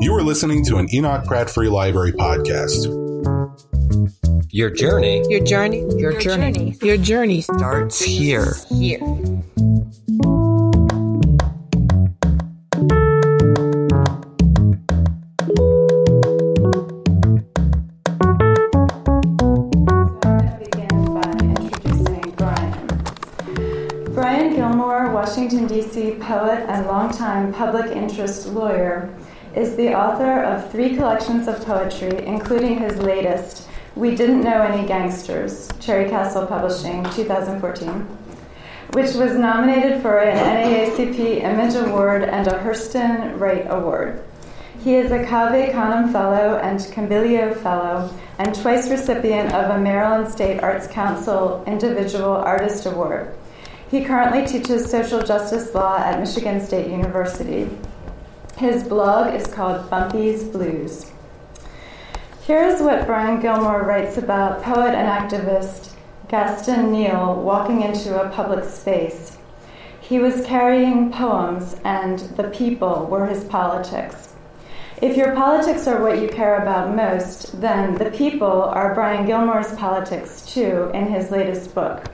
You are listening to an Enoch Pratt Free Library podcast. Your journey Your journey, your, Your journey, journey. your journey starts here. Here. begin by introducing Brian. Brian Gilmore, Washington, D.C. poet and longtime public interest lawyer, is the author of three collections of poetry, including his latest, We Didn't Know Any Gangsters, Cherry Castle Publishing, 2014, which was nominated for an NAACP Image Award and a Hurston Wright Award. He is a Cave Canem Fellow and Kimbilio Fellow, and twice recipient of a Maryland State Arts Council Individual Artist Award. He currently teaches social justice law at Michigan State University. His blog is called Bumpy's Blues. Here's what Brian Gilmore writes about poet and activist Gaston Neal walking into a public space. He was carrying poems, and the people were his politics. If your politics are what you care about most, then the people are Brian Gilmore's politics too in his latest book.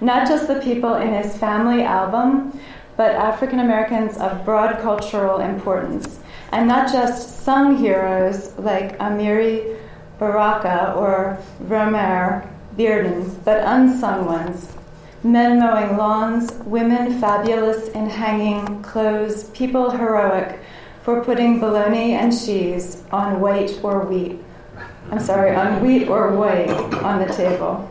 Not just the people in his family album, but African Americans of broad cultural importance. And not just sung heroes like Amiri Baraka or Romare Bearden, but unsung ones. Men mowing lawns, women fabulous in hanging clothes, people heroic for putting bologna and cheese on white or wheat. I'm sorry, on wheat or white on the table.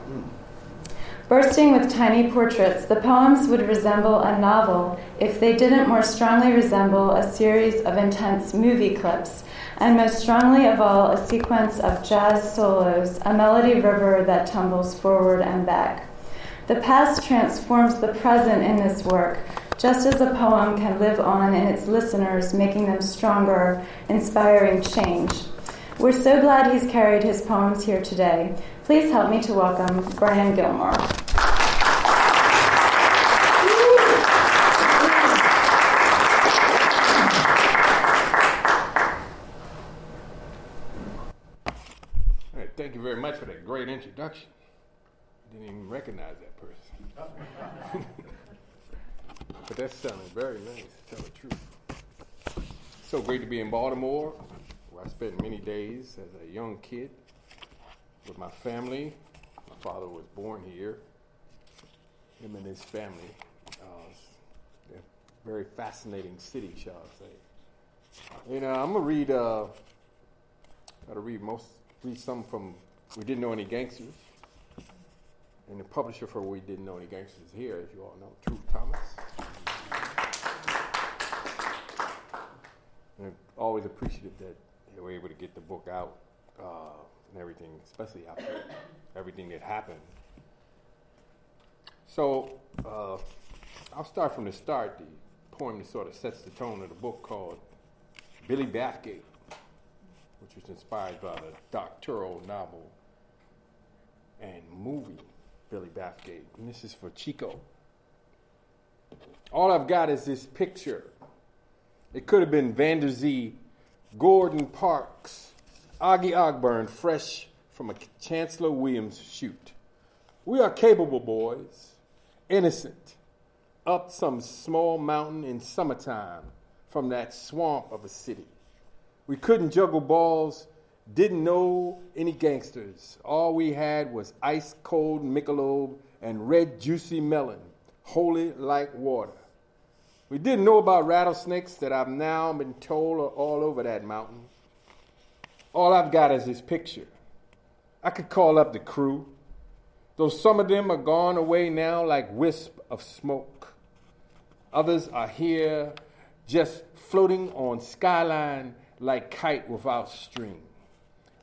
Bursting with tiny portraits, the poems would resemble a novel if they didn't more strongly resemble a series of intense movie clips, and most strongly of all, a sequence of jazz solos, a melody river that tumbles forward and back. The past transforms the present in this work, just as a poem can live on in its listeners, making them stronger, inspiring change. We're so glad he's carried his poems here today. Please help me to welcome Brian Gilmore. All right, thank you very much for that great introduction. I didn't even recognize that person. but that sounded very nice, to tell the truth. So great to be in Baltimore, where I spent many days as a young kid with my family. My father was born here. Him and his family. Uh, a very fascinating city, shall I say. You know, I'm gonna read. Uh, Got to read most, read some from We Didn't Know Any Gangsters. And the publisher for We Didn't Know Any Gangsters is here, as you all know, Truth Thomas. And I'm always appreciative that they were able to get the book out uh, and everything, especially after everything that happened. So uh, I'll start from the start. The poem that sort of sets the tone of the book called Billy Bathgate which was inspired by the Doctorow novel and movie Billy Bathgate. And this is for Chico. All I've got is this picture. It could have been Vander Zee, Gordon Parks, Augie Ogburn, fresh from a Chancellor Williams shoot. We are capable boys, innocent, up some small mountain in summertime from that swamp of a city. We couldn't juggle balls, didn't know any gangsters. All we had was ice cold Michelob and red juicy melon, holy like water. We didn't know about rattlesnakes that I've now been told are all over that mountain. All I've got is this picture. I could call up the crew, though some of them are gone away now like wisp of smoke. Others are here just floating on skyline like kite without string.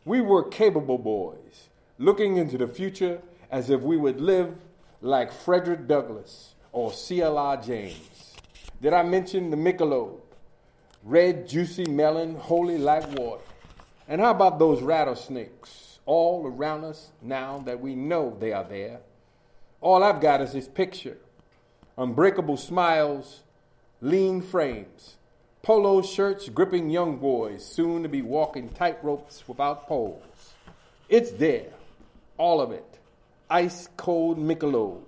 We were capable boys, looking into the future as if we would live like Frederick Douglass or C.L.R. James. Did I mention the Michelob? Red, juicy melon, holy like water. And how about those rattlesnakes all around us now that we know they are there? All I've got is this picture unbreakable smiles, lean frames, Polo shirts gripping young boys, soon to be walking tight ropes without poles. It's there, all of it. Ice cold Michelob,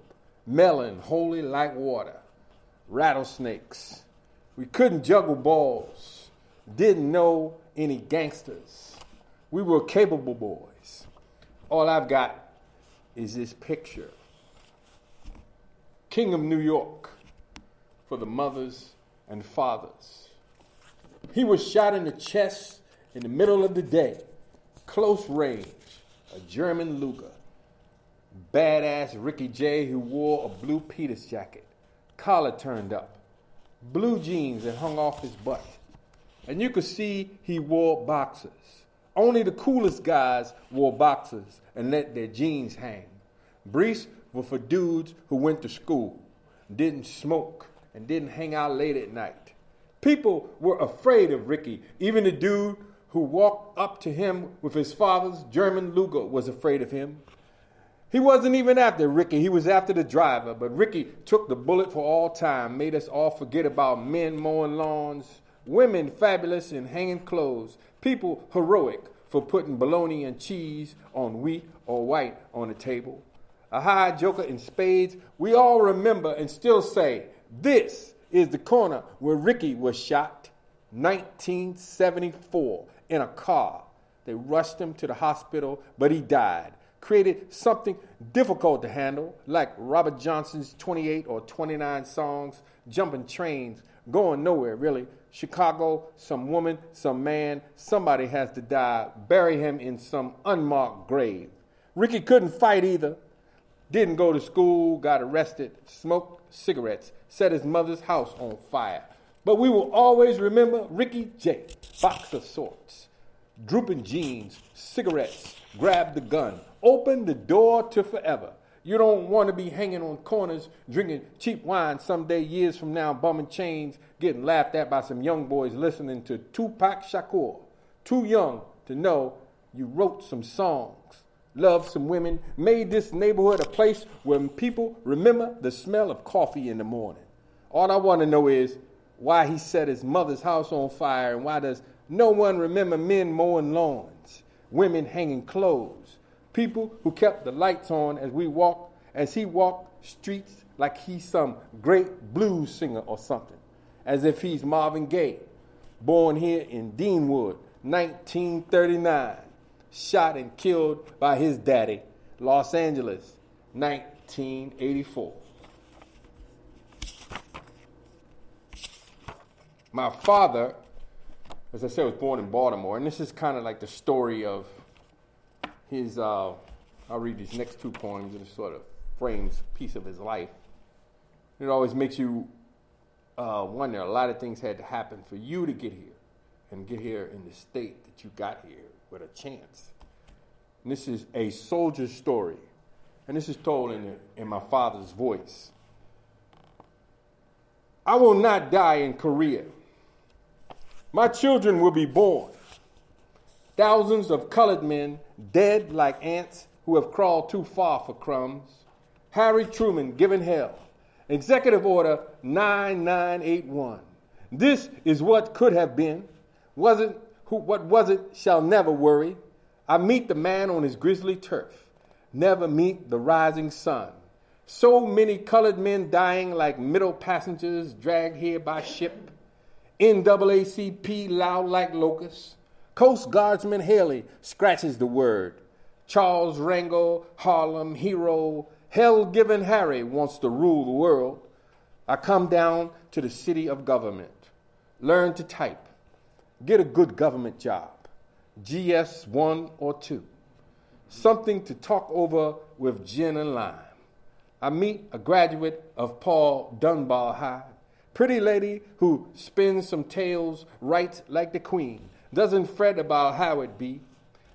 melon holy like water, rattlesnakes. We couldn't juggle balls, didn't know any gangsters. We were capable boys. All I've got is this picture. King of New York for the mothers and fathers. He was shot in the chest in the middle of the day, close range, a German Luger. Badass Ricky Jay, who wore a blue Peters jacket, collar turned up, blue jeans that hung off his butt. And you could see he wore boxers. Only the coolest guys wore boxers and let their jeans hang. Briefs were for dudes who went to school, didn't smoke, and didn't hang out late at night. People were afraid of Ricky. Even the dude who walked up to him with his father's German Luger was afraid of him. He wasn't even after Ricky, he was after the driver. But Ricky took the bullet for all time, made us all forget about men mowing lawns, women fabulous in hanging clothes, people heroic for putting bologna and cheese on wheat or white on the table. A high joker in spades, we all remember and still say, This is the corner where Ricky was shot, 1974, in a car. They rushed him to the hospital, but he died. Created something difficult to handle, like Robert Johnson's 28 or 29 songs, jumping trains, going nowhere really. Chicago, some woman, some man, somebody has to die. Bury him in some unmarked grave. Ricky couldn't fight either. Didn't go to school, got arrested, smoked cigarettes, set his mother's house on fire. But we will always remember Ricky J. Box of sorts. Drooping jeans, cigarettes, grab the gun, open the door to forever. You don't want to be hanging on corners drinking cheap wine someday, years from now, bumming chains, getting laughed at by some young boys listening to Tupac Shakur. Too young to know you wrote some songs loved some women, made this neighborhood a place where people remember the smell of coffee in the morning. All I want to know is why he set his mother's house on fire and why does no one remember men mowing lawns, women hanging clothes, people who kept the lights on as we walked, as he walked streets like he's some great blues singer or something, as if he's Marvin Gaye, born here in Deanwood, 1939 shot and killed by his daddy, Los Angeles, 1984. My father, as I said, was born in Baltimore, and this is kind of like the story of his. Uh, I'll read these next two poems, and it sort of frames piece of his life. It always makes you uh, wonder. A lot of things had to happen for you to get here, and get here in the state that you got here with a chance. And this is a soldier's story. And this is told in, in my father's voice. I will not die in Korea. My children will be born. Thousands of colored men dead like ants who have crawled too far for crumbs. Harry Truman given hell. Executive Order 9981. This is what could have been. Wasn't who, what was it shall never worry. I meet the man on his grisly turf, never meet the rising sun. So many colored men dying like middle passengers dragged here by ship. NAACP loud like locusts. Coast Guardsman Haley scratches the word. Charles Rangel, Harlem hero, hell given Harry wants to rule the world. I come down to the city of government, learn to type, get a good government job. GS 1 or 2. Something to talk over with gin and lime. I meet a graduate of Paul Dunbar High, pretty lady who spins some tales, writes like the queen, doesn't fret about how it be.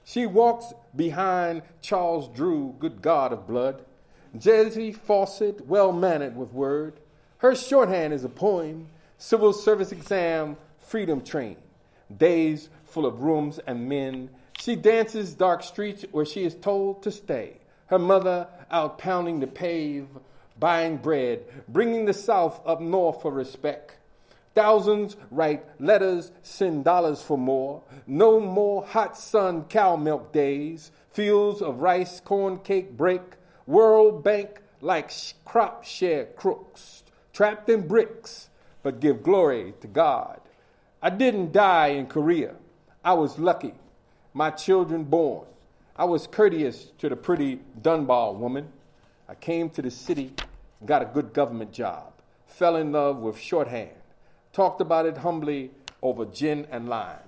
She walks behind Charles Drew, good God of blood. Jessie Fauset, well mannered with word. Her shorthand is a poem, civil service exam, freedom train. Days full of rooms and men. She dances dark streets where she is told to stay. Her mother out pounding the pave, buying bread, bringing the South up north for respect. Thousands write letters, send dollars for more. No more hot sun cow milk days. Fields of rice, corn cake break. World Bank like crop share crooks, trapped in bricks, but give glory to God. I didn't die in Korea. I was lucky. My children born. I was courteous to the pretty Dunbar woman. I came to the city, got a good government job, fell in love with shorthand talked about it humbly over gin and lime.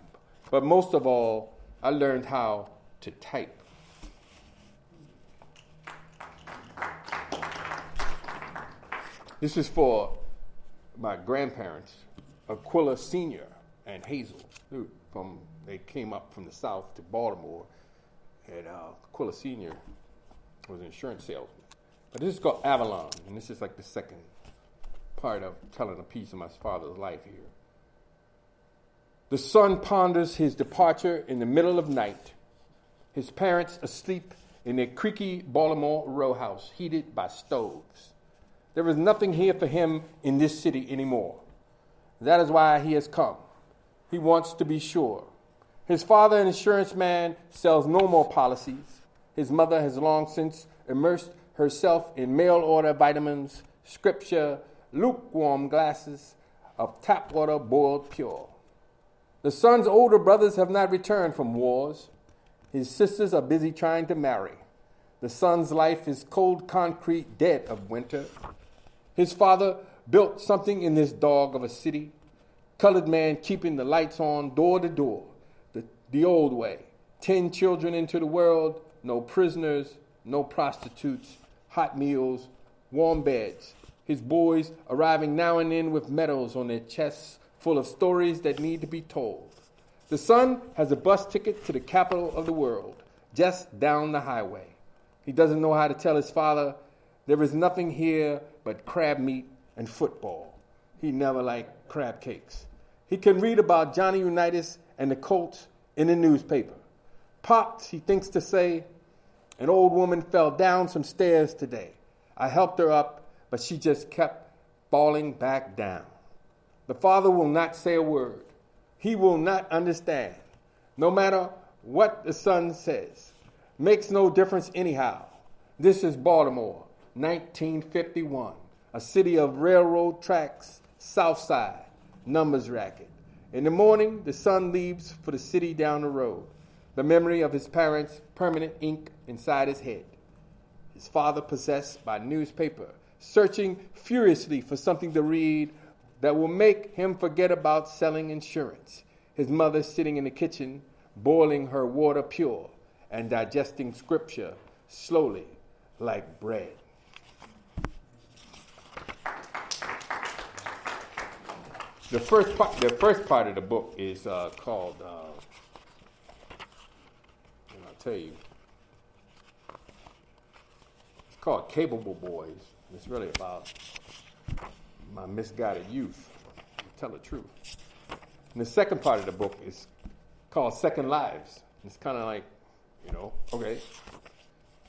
But most of all, I learned how to type. This is for my grandparents, Aquila Sr. and Hazel, who from they came up from the south to Baltimore, and uh, Aquila Sr. was an insurance salesman. But this is called Avalon, and this is like the second part of telling a piece of my father's life here. The son ponders his departure in the middle of night, his parents asleep in their creaky Baltimore row house heated by stoves. There is nothing here for him in this city anymore. That is why he has come. He wants to be sure. His father, an insurance man, sells no more policies. His mother has long since immersed herself in mail order vitamins, scripture, lukewarm glasses of tap water boiled pure. The son's older brothers have not returned from wars. His sisters are busy trying to marry. The son's life is cold concrete, dead of winter. His father built something in this dog of a city. Colored man keeping the lights on door to door, the, the old way. Ten children into the world, no prisoners, no prostitutes, hot meals, warm beds, his boys arriving now and then with medals on their chests full of stories that need to be told. The son has a bus ticket to the capital of the world, just down the highway. He doesn't know how to tell his father, there is nothing here but crab meat and football. He never liked crab cakes. He can read about Johnny Unitas and the Colts in the newspaper. Pops, he thinks to say, an old woman fell down some stairs today. I helped her up but she just kept falling back down. The father will not say a word. He will not understand, no matter what the son says. Makes no difference anyhow. This is Baltimore, 1951, a city of railroad tracks, south side, numbers racket. In the morning, the son leaves for the city down the road, the memory of his parents' permanent ink inside his head. His father possessed by newspaper searching furiously for something to read that will make him forget about selling insurance. His mother sitting in the kitchen, boiling her water pure and digesting scripture slowly like bread. The first part, the first part of the book is uh, called, uh, I'll tell you, it's called Capable Boys. It's really about my misguided youth, tell the truth. And the second part of the book is called Second Lives. It's kind of like, you know, okay,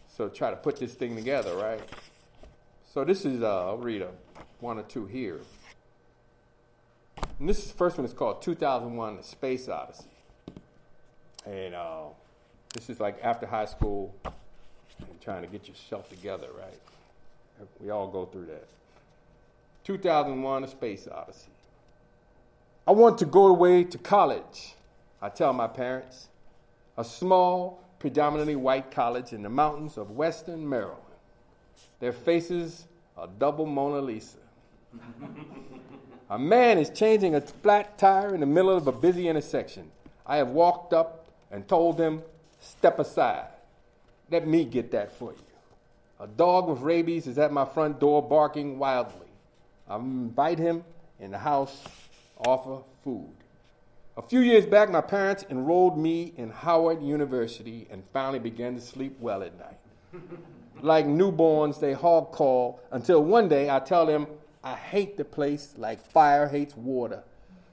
so try to put this thing together, right? So this is, uh, I'll read a, one or two here. And this is, first one is called 2001 The Space Odyssey. And uh, this is like after high school and trying to get yourself together, right? We all go through that. 2001 A Space Odyssey. I want to go away to college, I tell my parents. A small, predominantly white college in the mountains of western Maryland. Their faces are double Mona Lisa. a man is changing a flat tire in the middle of a busy intersection. I have walked up and told him, Step aside. Let me get that for you. A dog with rabies is at my front door barking wildly. I invite him in the house, offer food. A few years back, my parents enrolled me in Howard University and finally began to sleep well at night. like newborns, they hog call until one day I tell them I hate the place like fire hates water,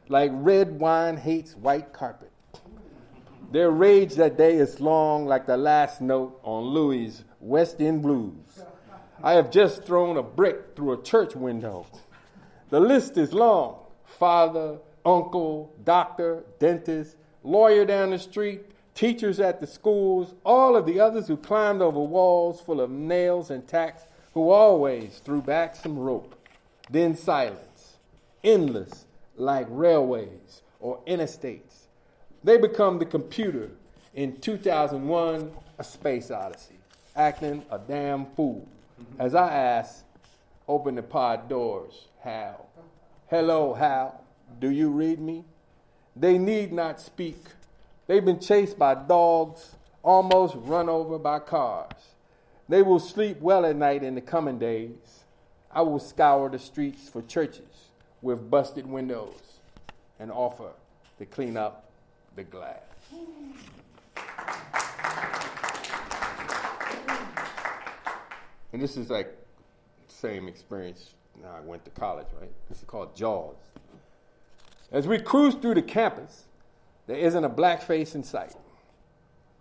like red wine hates white carpet. Their rage that day is long like the last note on Louis' West End Blues. I have just thrown a brick through a church window. The list is long. father, uncle, doctor, dentist, lawyer down the street, teachers at the schools, all of the others who climbed over walls full of nails and tacks, who always threw back some rope. Then silence, endless like railways or interstates. They become the computer in 2001 A Space Odyssey, acting a damn fool. Mm-hmm. As I ask, open the pod doors, Hal. Hello, Hal. Do you read me? They need not speak. They've been chased by dogs, almost run over by cars. They will sleep well at night in the coming days. I will scour the streets for churches with busted windows and offer to clean up the glass. And this is like same experience now I went to college, right? This is called Jaws. As we cruise through the campus, there isn't a black face in sight.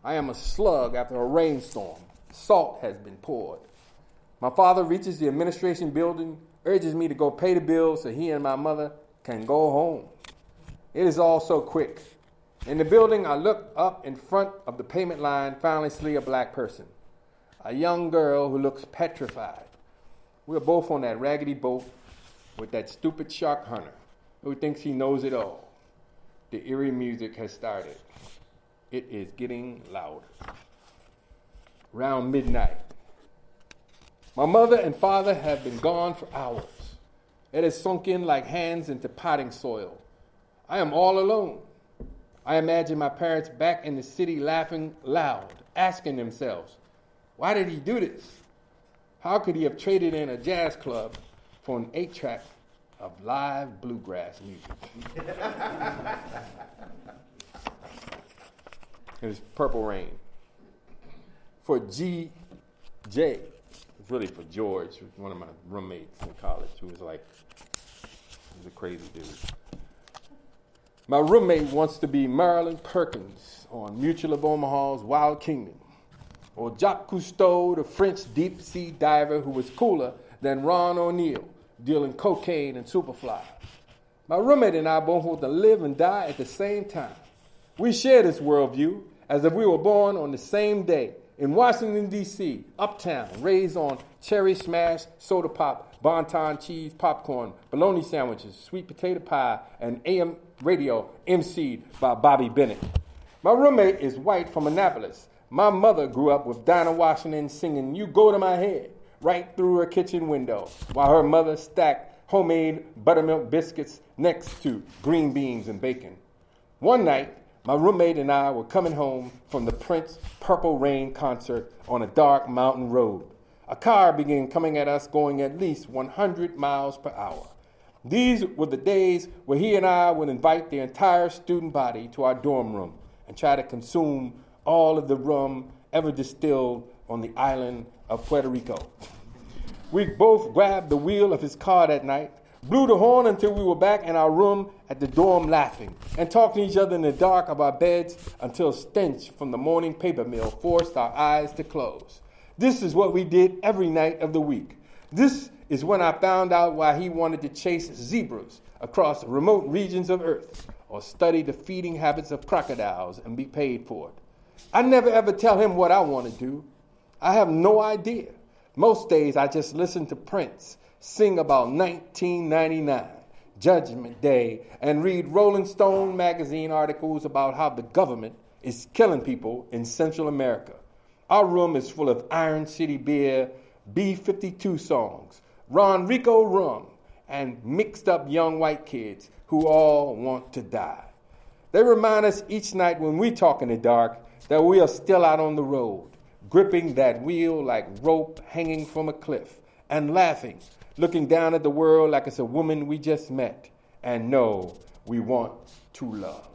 I am a slug after a rainstorm. Salt has been poured. My father reaches the administration building, urges me to go pay the bill so he and my mother can go home. It is all so quick. In the building, I look up in front of the payment line, finally see a black person, a young girl who looks petrified. We're both on that raggedy boat with that stupid shark hunter who thinks he knows it all. The eerie music has started. It is getting louder. Round midnight. My mother and father have been gone for hours. It has sunk in like hands into potting soil. I am all alone. I imagine my parents back in the city laughing loud, asking themselves, why did he do this? How could he have traded in a jazz club for an eight track of live bluegrass music? it was Purple Rain. For G. Really for George, one of my roommates in college, who was like, he was a crazy dude. My roommate wants to be Marlin Perkins on Mutual of Omaha's Wild Kingdom or Jacques Cousteau, the French deep sea diver who was cooler than Ron O'Neal, dealing cocaine and Superfly. My roommate and I both want to live and die at the same time. We share this worldview as if we were born on the same day in Washington, D.C., uptown, raised on cherry smash, soda pop, bonton cheese, popcorn, bologna sandwiches, sweet potato pie, and AM radio emceed by Bobby Bennett. My roommate is white from Annapolis, my mother grew up with Dinah Washington singing You Go to My Head right through her kitchen window while her mother stacked homemade buttermilk biscuits next to green beans and bacon. One night, my roommate and I were coming home from the Prince Purple Rain concert on a dark mountain road. A car began coming at us going at least 100 miles per hour. These were the days where he and I would invite the entire student body to our dorm room and try to consume all of the rum ever distilled on the island of Puerto Rico. We both grabbed the wheel of his car that night, blew the horn until we were back in our room at the dorm laughing, and talking to each other in the dark of our beds until stench from the morning paper mill forced our eyes to close. This is what we did every night of the week. This is when I found out why he wanted to chase zebras across remote regions of Earth or study the feeding habits of crocodiles and be paid for it. I never ever tell him what I want to do. I have no idea. Most days I just listen to Prince sing about 1999, Judgment Day, and read Rolling Stone magazine articles about how the government is killing people in Central America. Our room is full of Iron City beer, B 52 songs, Ronrico rum, and mixed up young white kids who all want to die. They remind us each night when we talk in the dark that we are still out on the road, gripping that wheel like rope hanging from a cliff, and laughing, looking down at the world like it's a woman we just met, and know we want to love.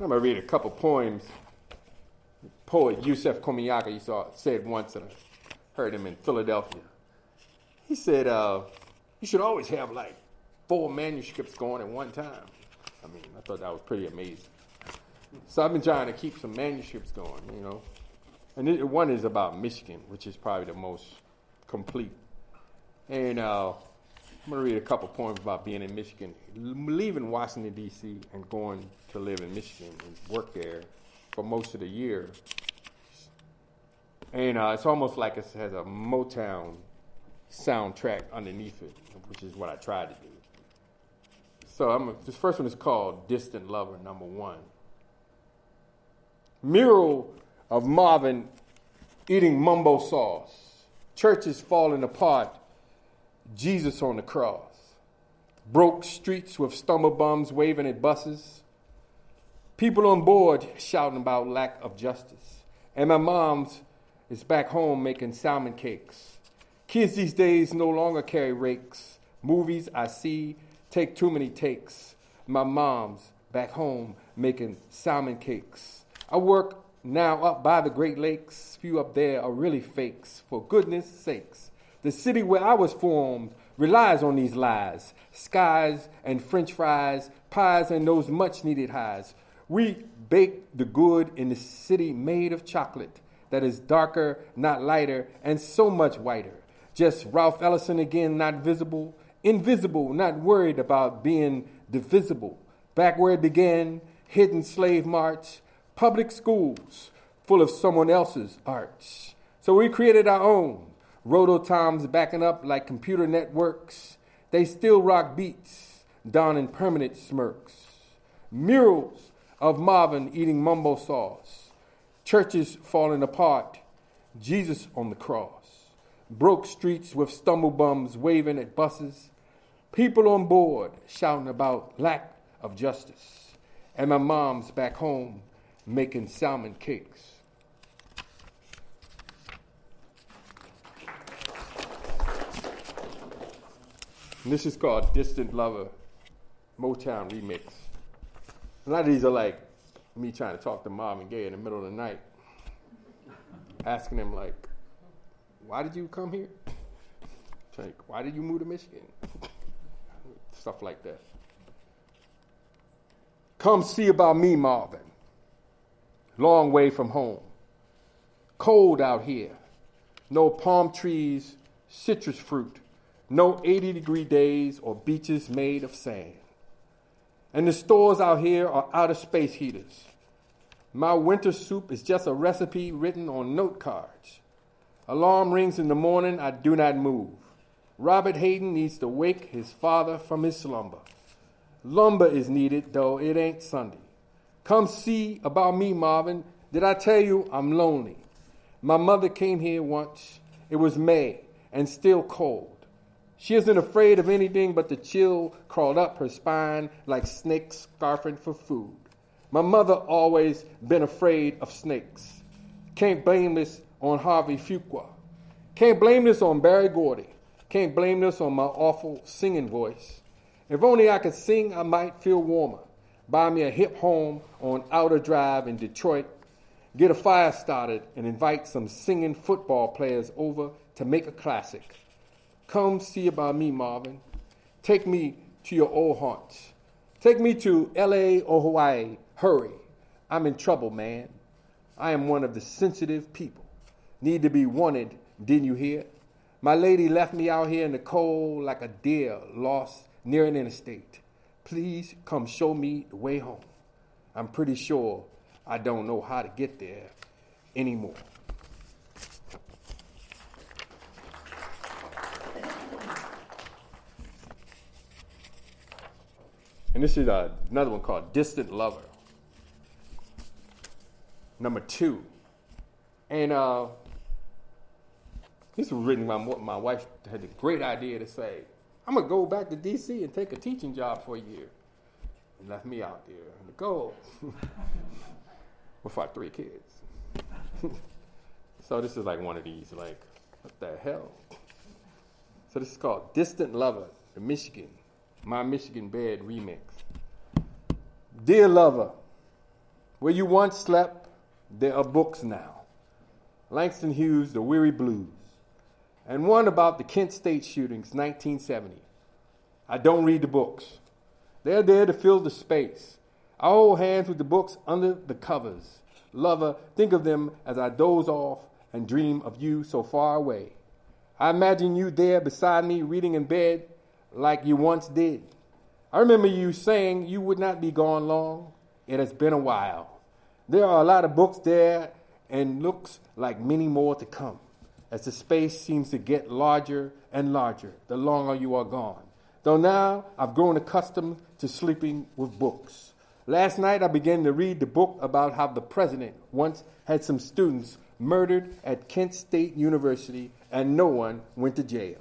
I'm going to read a couple poems. Poet Yusef Komunyakaa, you saw, said once, and I heard him in Philadelphia. He said, uh, You should always have like four manuscripts going at one time. I mean, I thought that was pretty amazing. So I've been trying to keep some manuscripts going, you know. And it, one is about Michigan, which is probably the most complete. And uh, I'm going to read a couple poems about being in Michigan, leaving Washington, D.C., and going to live in Michigan and work there for most of the year. And uh, it's almost like it has a Motown soundtrack underneath it, which is what I tried to do. So I'm, this first one is called Distant Lover, number one. Mural of Marvin eating mumbo sauce, churches falling apart, Jesus on the cross, broke streets with stumble bums waving at buses, people on board shouting about lack of justice, and my mom's is back home making salmon cakes. Kids these days no longer carry rakes. Movies I see take too many takes. My mom's back home making salmon cakes. I work now up by the Great Lakes. Few up there are really fakes, for goodness sakes. The city where I was formed relies on these lies skies and french fries, pies, and those much needed highs. We bake the good in the city made of chocolate that is darker, not lighter, and so much whiter. Just Ralph Ellison again, not visible, invisible, not worried about being divisible. Back where it began, hidden slave march, public schools full of someone else's arts. So we created our own Rototoms backing up like computer networks. They still rock beats, donning permanent smirks. Murals of Marvin eating mumbo sauce. Churches falling apart. Jesus on the cross. Broke streets with stumble bums waving at buses. People on board shouting about lack of justice. And my mom's back home making salmon cakes. And this is called Distant Lover Motown Remix. A lot of these are like me trying to talk to Marvin Gaye in the middle of the night, asking him like, "Why did you come here? Like, why did you move to Michigan?" Stuff like that. Come see about me, Marvin. Long way from home. Cold out here. No palm trees, citrus fruit no 80 degree days or beaches made of sand. And the stores out here are out of space heaters. My winter soup is just a recipe written on note cards. Alarm rings in the morning, I do not move. Robert Hayden needs to wake his father from his slumber. Lumber is needed, though it ain't Sunday. Come see about me, Marvin. Did I tell you I'm lonely? My mother came here once. It was May and still cold. She isn't afraid of anything but the chill crawled up her spine like snakes scarfing for food. My mother always been afraid of snakes. Can't blame this on Harvey Fuqua. Can't blame this on Berry Gordy. Can't blame this on my awful singing voice. If only I could sing, I might feel warmer. Buy me a hip home on Outer Drive in Detroit. Get a fire started and invite some singing football players over to make a classic. Come see about me, Marvin. Take me to your old haunts. Take me to LA or Hawaii. Hurry. I'm in trouble, man. I am one of the sensitive people. Need to be wanted, didn't you hear? My lady left me out here in the cold like a deer lost near an interstate. Please come show me the way home. I'm pretty sure I don't know how to get there anymore. And this is uh, another one called Distant Lover. Number two. And uh, this was written by my wife had the great idea to say, I'm to go back to D.C. and take a teaching job for a year. And left me out there in the cold with our three kids. so this is like one of these, like, what the hell? So this is called Distant Lover, the Michigan my Michigan Bed remix. Dear lover, where you once slept, there are books now. Langston Hughes, The Weary Blues, and one about the Kent State shootings, 1970. I don't read the books. They're there to fill the space. I hold hands with the books under the covers. Lover, think of them as I doze off and dream of you so far away. I imagine you there beside me reading in bed like you once did. I remember you saying you would not be gone long. It has been a while. There are a lot of books there and looks like many more to come as the space seems to get larger and larger the longer you are gone. Though now I've grown accustomed to sleeping with books. Last night I began to read the book about how the president once had some students murdered at Kent State University and no one went to jail.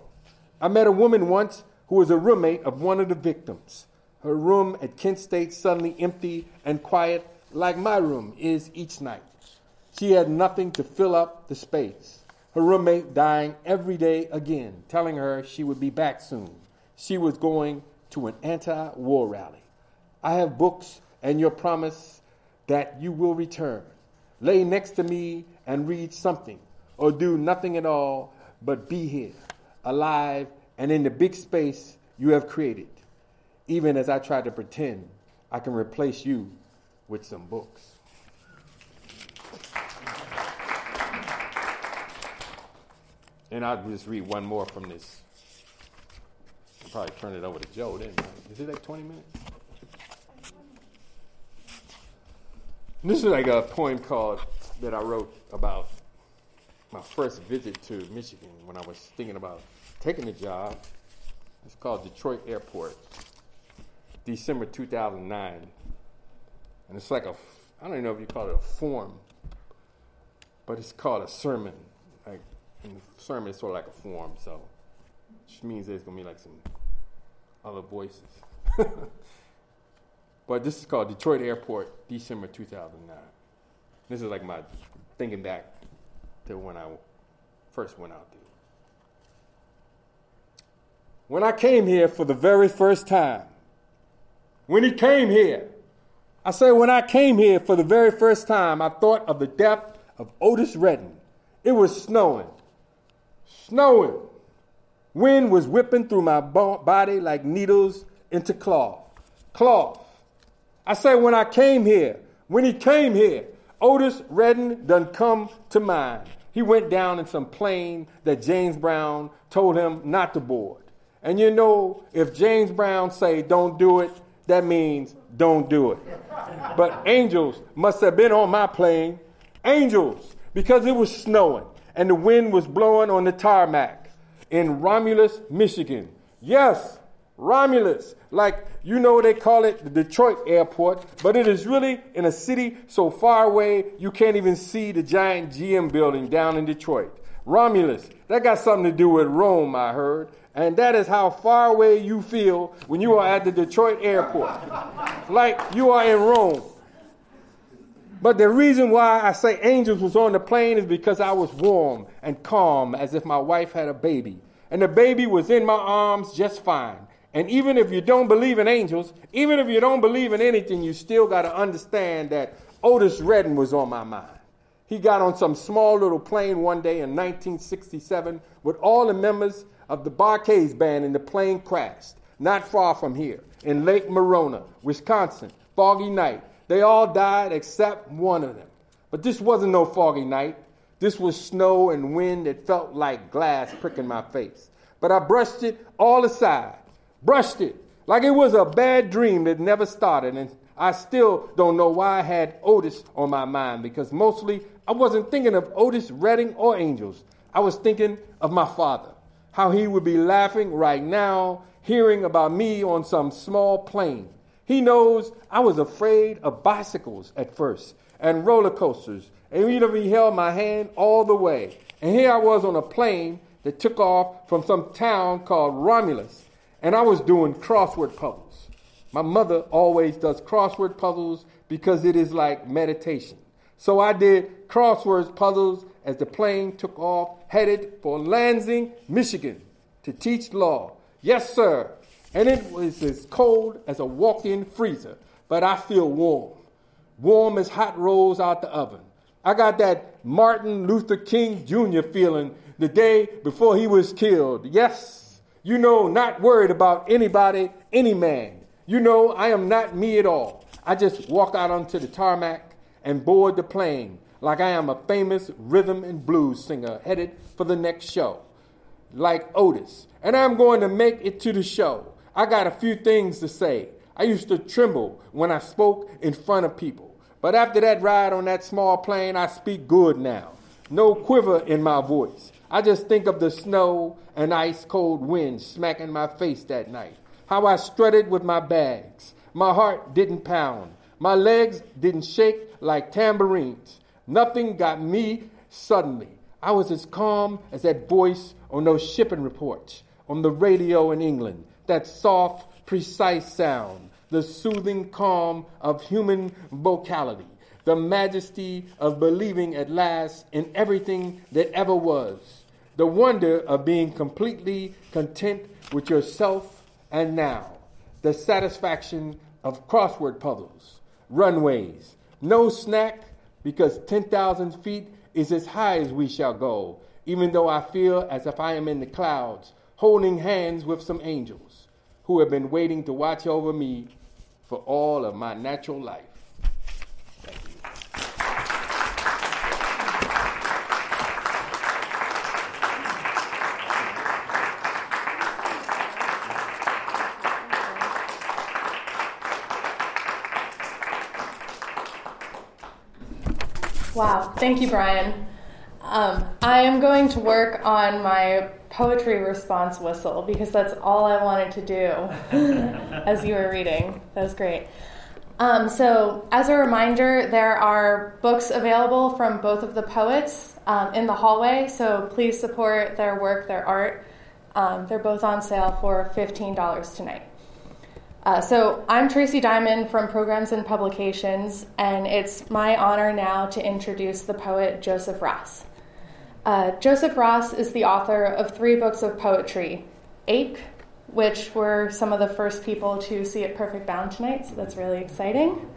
I met a woman once who was a roommate of one of the victims. Her room at Kent State suddenly empty and quiet like my room is each night. She had nothing to fill up the space. Her roommate dying every day again, telling her she would be back soon. She was going to an anti war rally. I have books and your promise that you will return. Lay next to me and read something, or do nothing at all but be here, alive, and in the big space you have created, even as I try to pretend I can replace you with some books. And I'll just read one more from this. I'll probably turn it over to Joe then. Is it like 20 minutes? This is like a poem called that I wrote about my first visit to Michigan when I was thinking about taking the job. It's called Detroit Airport, December 2009. And it's like a, I don't even know if you call it a form, but it's called a sermon. And the sermon is sort of like a form, so which means there's to be like some other voices. but this is called Detroit Airport, December 2009. This is like my thinking back to when I first went out there. When I came here for the very first time, when he came here, I say when I came here for the very first time, I thought of the death of Otis Redding. It was snowing, snowing. Wind was whipping through my body like needles into cloth. Cloth. I say when I came here, when he came here, Otis Redding done come to mind. He went down in some plane that James Brown told him not to board. And you know, if James Brown say don't do it, that means don't do it. But angels must have been on my plane. Angels, because it was snowing and the wind was blowing on the tarmac in Romulus, Michigan. Yes, Romulus. Like, you know, they call it the Detroit airport, but it is really in a city so far away you can't even see the giant GM building down in Detroit. Romulus, that got something to do with Rome, I heard. And that is how far away you feel when you are at the Detroit airport. like you are in Rome. But the reason why I say angels was on the plane is because I was warm and calm as if my wife had a baby. And the baby was in my arms just fine. And even if you don't believe in angels, even if you don't believe in anything, you still got to understand that Otis Redding was on my mind. He got on some small little plane one day in 1967 with all the members of the Bar-Kays band, and the plane crashed not far from here in Lake Monona, Wisconsin. Foggy night. They all died except one of them. But this wasn't no foggy night. This was snow and wind that felt like glass pricking my face. But I brushed it all aside brushed it like it was a bad dream that never started. And I still don't know why I had Otis on my mind because mostly I wasn't thinking of Otis Redding or angels. I was thinking of my father, how he would be laughing right now, hearing about me on some small plane. He knows I was afraid of bicycles at first and roller coasters, and he held my hand all the way. And here I was on a plane that took off from some town called Romulus and I was doing crossword puzzles. My mother always does crossword puzzles because it is like meditation. So I did crossword puzzles as the plane took off, headed for Lansing, Michigan, to teach law. Yes, sir. And it was as cold as a walk in freezer, but I feel warm. Warm as hot rolls out the oven. I got that Martin Luther King Jr. feeling the day before he was killed. Yes, you know, not worried about anybody, any man. You know, I am not me at all. I just walk out onto the tarmac and board the plane like I am a famous rhythm and blues singer headed for the next show. like Otis, and I'm going to make it to the show. I got a few things to say. I used to tremble when I spoke in front of people. But after that ride on that small plane, I speak good now. No quiver in my voice. I just think of the snow and ice cold wind smacking my face that night. How I strutted with my bags. My heart didn't pound. My legs didn't shake like tambourines. Nothing got me suddenly. I was as calm as that voice on those shipping reports on the radio in England. That soft, precise sound the soothing calm of human vocality, the majesty of believing at last in everything that ever was, the wonder of being completely content with yourself and now, the satisfaction of crossword puzzles, runways, no snack because 10,000 feet is as high as we shall go, even though I feel as if I am in the clouds, holding hands with some angels who have been waiting to watch over me for all of my natural life. Wow, thank you, Brian. Um, I am going to work on my poetry response whistle because that's all I wanted to do as you were reading. That was great. Um, so, as a reminder, there are books available from both of the poets um, in the hallway, so please support their work, their art. Um, they're both on sale for $15 tonight. Uh, so, I'm Tracy Diamond from Programs and Publications, and it's my honor now to introduce the poet Joseph Ross. Uh, Joseph Ross is the author of three books of poetry Ache, which were some of the first people to see it perfect bound tonight, so that's really exciting.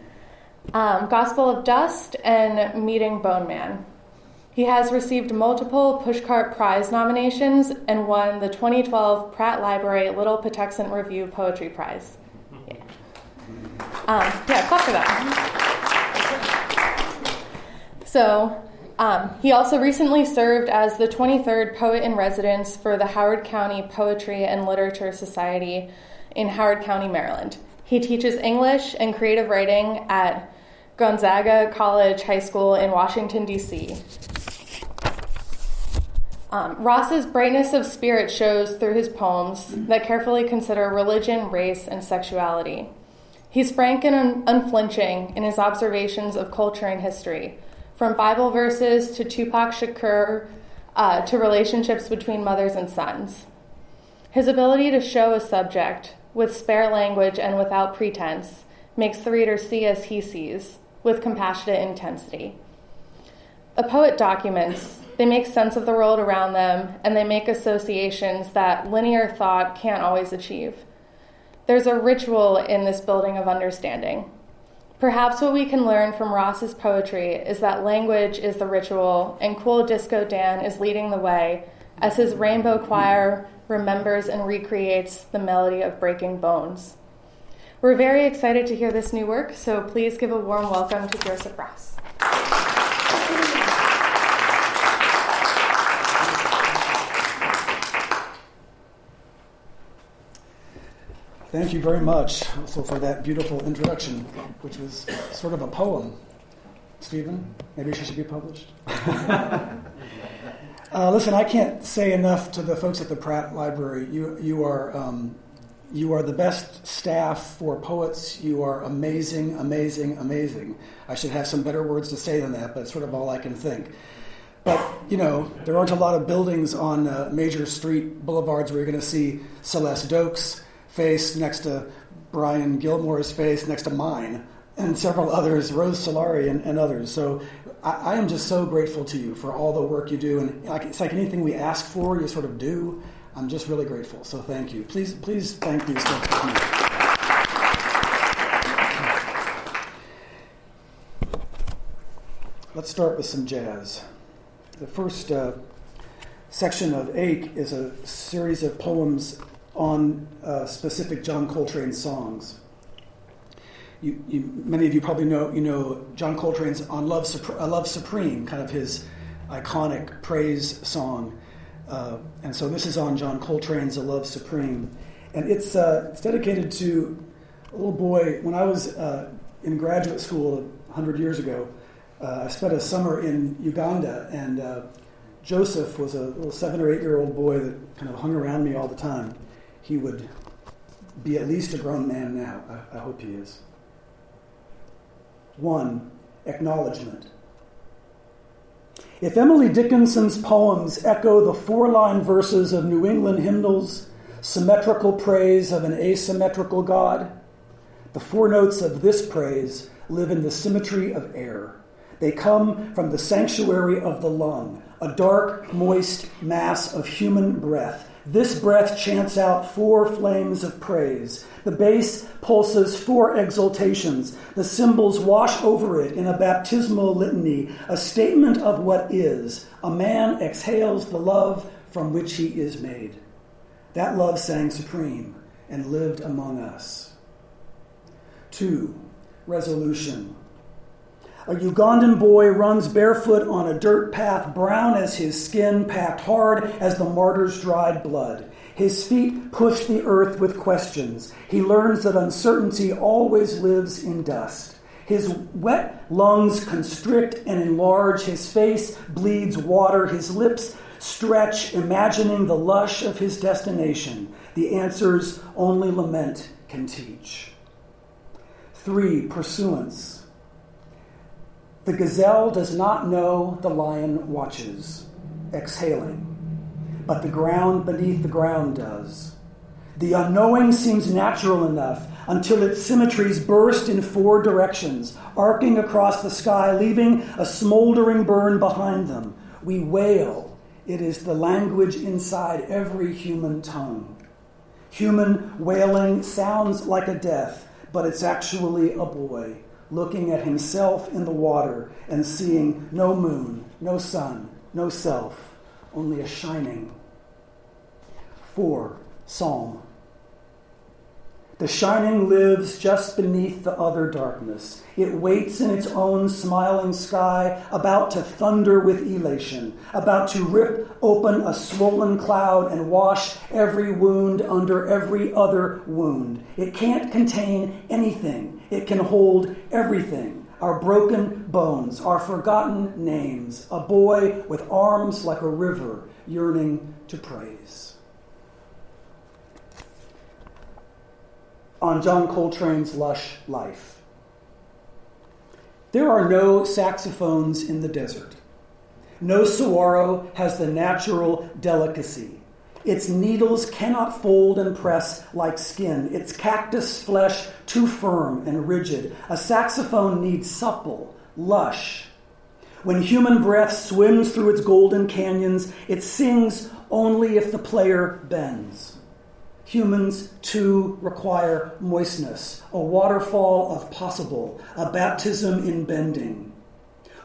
Um, Gospel of Dust and Meeting Bone Man. He has received multiple Pushcart Prize nominations and won the 2012 Pratt Library Little Patuxent Review Poetry Prize. Yeah, um, yeah clap for that. So, um, he also recently served as the 23rd Poet in Residence for the Howard County Poetry and Literature Society in Howard County, Maryland. He teaches English and creative writing at Gonzaga College High School in Washington, D.C. Um, Ross's brightness of spirit shows through his poems that carefully consider religion, race, and sexuality. He's frank and un- unflinching in his observations of culture and history from Bible verses to Tupac Shakur uh, to relationships between mothers and sons. His ability to show a subject with spare language and without pretense makes the reader see as he sees, with compassionate intensity. A poet documents, they make sense of the world around them, and they make associations that linear thought can't always achieve. There's a ritual in this building of understanding. Perhaps what we can learn from Ross's poetry is that language is the ritual, and Cool Disco Dan is leading the way as his rainbow choir remembers and recreates the melody of breaking bones. We're very excited to hear this new work, so please give a warm welcome to Joseph Ross. Thank you very much also for that beautiful introduction, which was sort of a poem. Stephen, maybe she should be published. uh, listen, I can't say enough to the folks at the Pratt Library. You, you are um, you are the best staff for poets. You are amazing, amazing, amazing. I should have some better words to say than that, but it's sort of all I can think. But, you know, there aren't a lot of buildings on uh, major street boulevards where you're going to see Celeste Doaks face next to Brian Gilmore's face next to mine, and several others, Rose Solari and, and others. So I, I, am just so grateful to you for all the work you do, and like, it's like anything we ask for, you sort of do. I'm just really grateful. So thank you. Please, please thank these folks me. Let's start with some jazz. The first uh, section of Ache is a series of poems on uh, specific John Coltrane songs. You, you, many of you probably know, you know John Coltrane's on Love, Supre- Love Supreme, kind of his iconic praise song. Uh, and so this is on John Coltrane's A Love Supreme. And it's, uh, it's dedicated to a little boy. When I was uh, in graduate school 100 years ago, uh, I spent a summer in Uganda, and Joseph was a little seven or eight year old boy that kind of hung around me all the time. He would be at least a grown man now. I, I hope he is. One, acknowledgement. If Emily Dickinson's poems echo the four line verses of New England hymnals, symmetrical praise of an asymmetrical God, the four notes of this praise live in the symmetry of air. They come from the sanctuary of the lung, a dark, moist mass of human breath. This breath chants out four flames of praise. The bass pulses four exultations. The cymbals wash over it in a baptismal litany, a statement of what is. A man exhales the love from which he is made. That love sang supreme and lived among us. Two, resolution. A Ugandan boy runs barefoot on a dirt path, brown as his skin, packed hard as the martyr's dried blood. His feet push the earth with questions. He learns that uncertainty always lives in dust. His wet lungs constrict and enlarge. His face bleeds water. His lips stretch, imagining the lush of his destination. The answers only lament can teach. Three, pursuance. The gazelle does not know the lion watches, exhaling, but the ground beneath the ground does. The unknowing seems natural enough until its symmetries burst in four directions, arcing across the sky, leaving a smoldering burn behind them. We wail. It is the language inside every human tongue. Human wailing sounds like a death, but it's actually a boy looking at himself in the water and seeing no moon, no sun, no self, only a shining. 4. Psalm. The shining lives just beneath the other darkness. It waits in its own smiling sky, about to thunder with elation, about to rip open a swollen cloud and wash every wound under every other wound. It can't contain anything, it can hold everything. Our broken bones, our forgotten names, a boy with arms like a river yearning to praise. on John Coltrane's lush life. There are no saxophones in the desert. No saguaro has the natural delicacy. Its needles cannot fold and press like skin, its cactus flesh too firm and rigid. A saxophone needs supple, lush. When human breath swims through its golden canyons, it sings only if the player bends. Humans too require moistness, a waterfall of possible, a baptism in bending.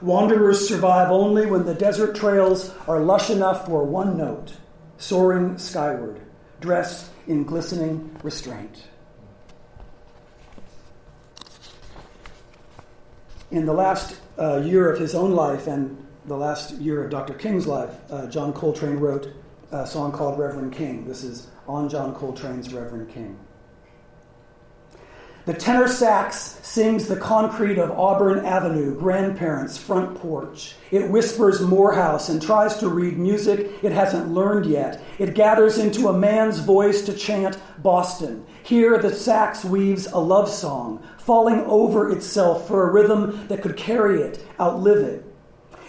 Wanderers survive only when the desert trails are lush enough for one note, soaring skyward, dressed in glistening restraint. In the last uh, year of his own life and the last year of Dr. King's life, uh, John Coltrane wrote a song called Reverend King. This is on John Coltrane's Reverend King. The tenor sax sings the concrete of Auburn Avenue, grandparents' front porch. It whispers Morehouse and tries to read music it hasn't learned yet. It gathers into a man's voice to chant Boston. Here, the sax weaves a love song, falling over itself for a rhythm that could carry it, outlive it.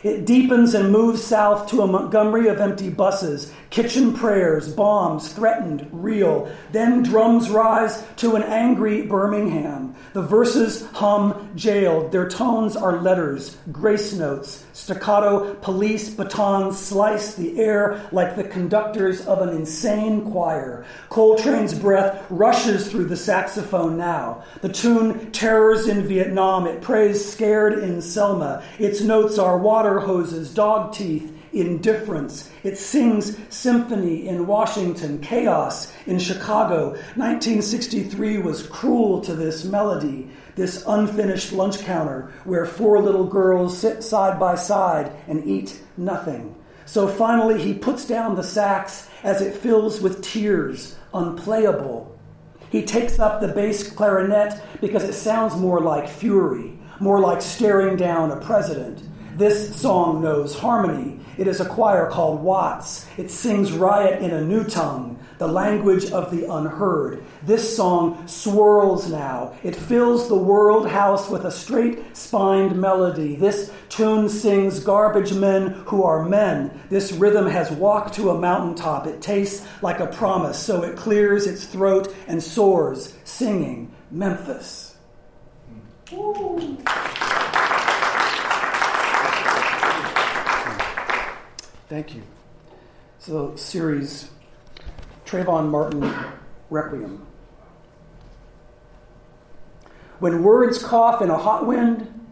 It deepens and moves south to a Montgomery of empty buses, kitchen prayers, bombs threatened, real. Then drums rise to an angry Birmingham. The verses hum jailed. Their tones are letters, grace notes. Staccato police batons slice the air like the conductors of an insane choir. Coltrane's breath rushes through the saxophone now. The tune Terrors in Vietnam. It prays scared in Selma. Its notes are water hoses, dog teeth, indifference. It sings symphony in Washington, chaos in Chicago. 1963 was cruel to this melody, this unfinished lunch counter where four little girls sit side by side and eat nothing. So finally, he puts down the sax as it fills with tears, unplayable. He takes up the bass clarinet because it sounds more like fury, more like staring down a president. This song knows harmony. It is a choir called Watts. It sings riot in a new tongue, the language of the unheard. This song swirls now. It fills the world house with a straight spined melody. This tune sings garbage men who are men. This rhythm has walked to a mountaintop. It tastes like a promise, so it clears its throat and soars, singing Memphis. Hmm. Ooh. Thank you. So, series Trayvon Martin Requiem. When words cough in a hot wind,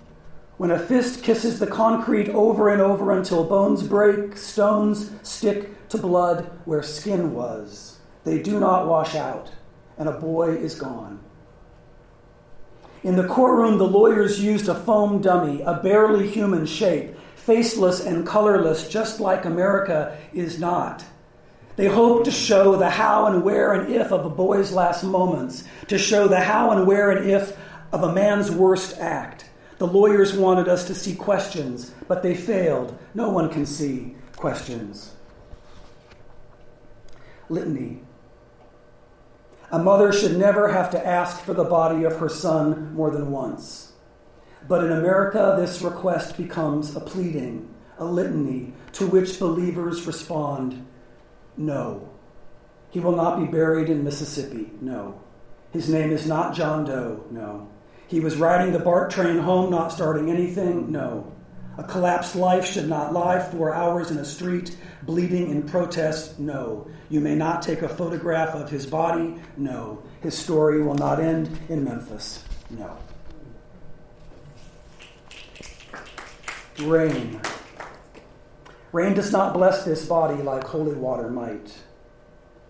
when a fist kisses the concrete over and over until bones break, stones stick to blood where skin was, they do not wash out, and a boy is gone. In the courtroom, the lawyers used a foam dummy, a barely human shape, faceless and colorless, just like America is not. They hoped to show the how and where and if of a boy's last moments, to show the how and where and if of a man's worst act. The lawyers wanted us to see questions, but they failed. No one can see questions. Litany. A mother should never have to ask for the body of her son more than once. But in America, this request becomes a pleading, a litany, to which believers respond no. He will not be buried in Mississippi, no. His name is not John Doe, no. He was riding the BART train home, not starting anything, no. A collapsed life should not lie four hours in a street, bleeding in protest, no. You may not take a photograph of his body, no. His story will not end in Memphis, no. Rain. Rain does not bless this body like holy water might.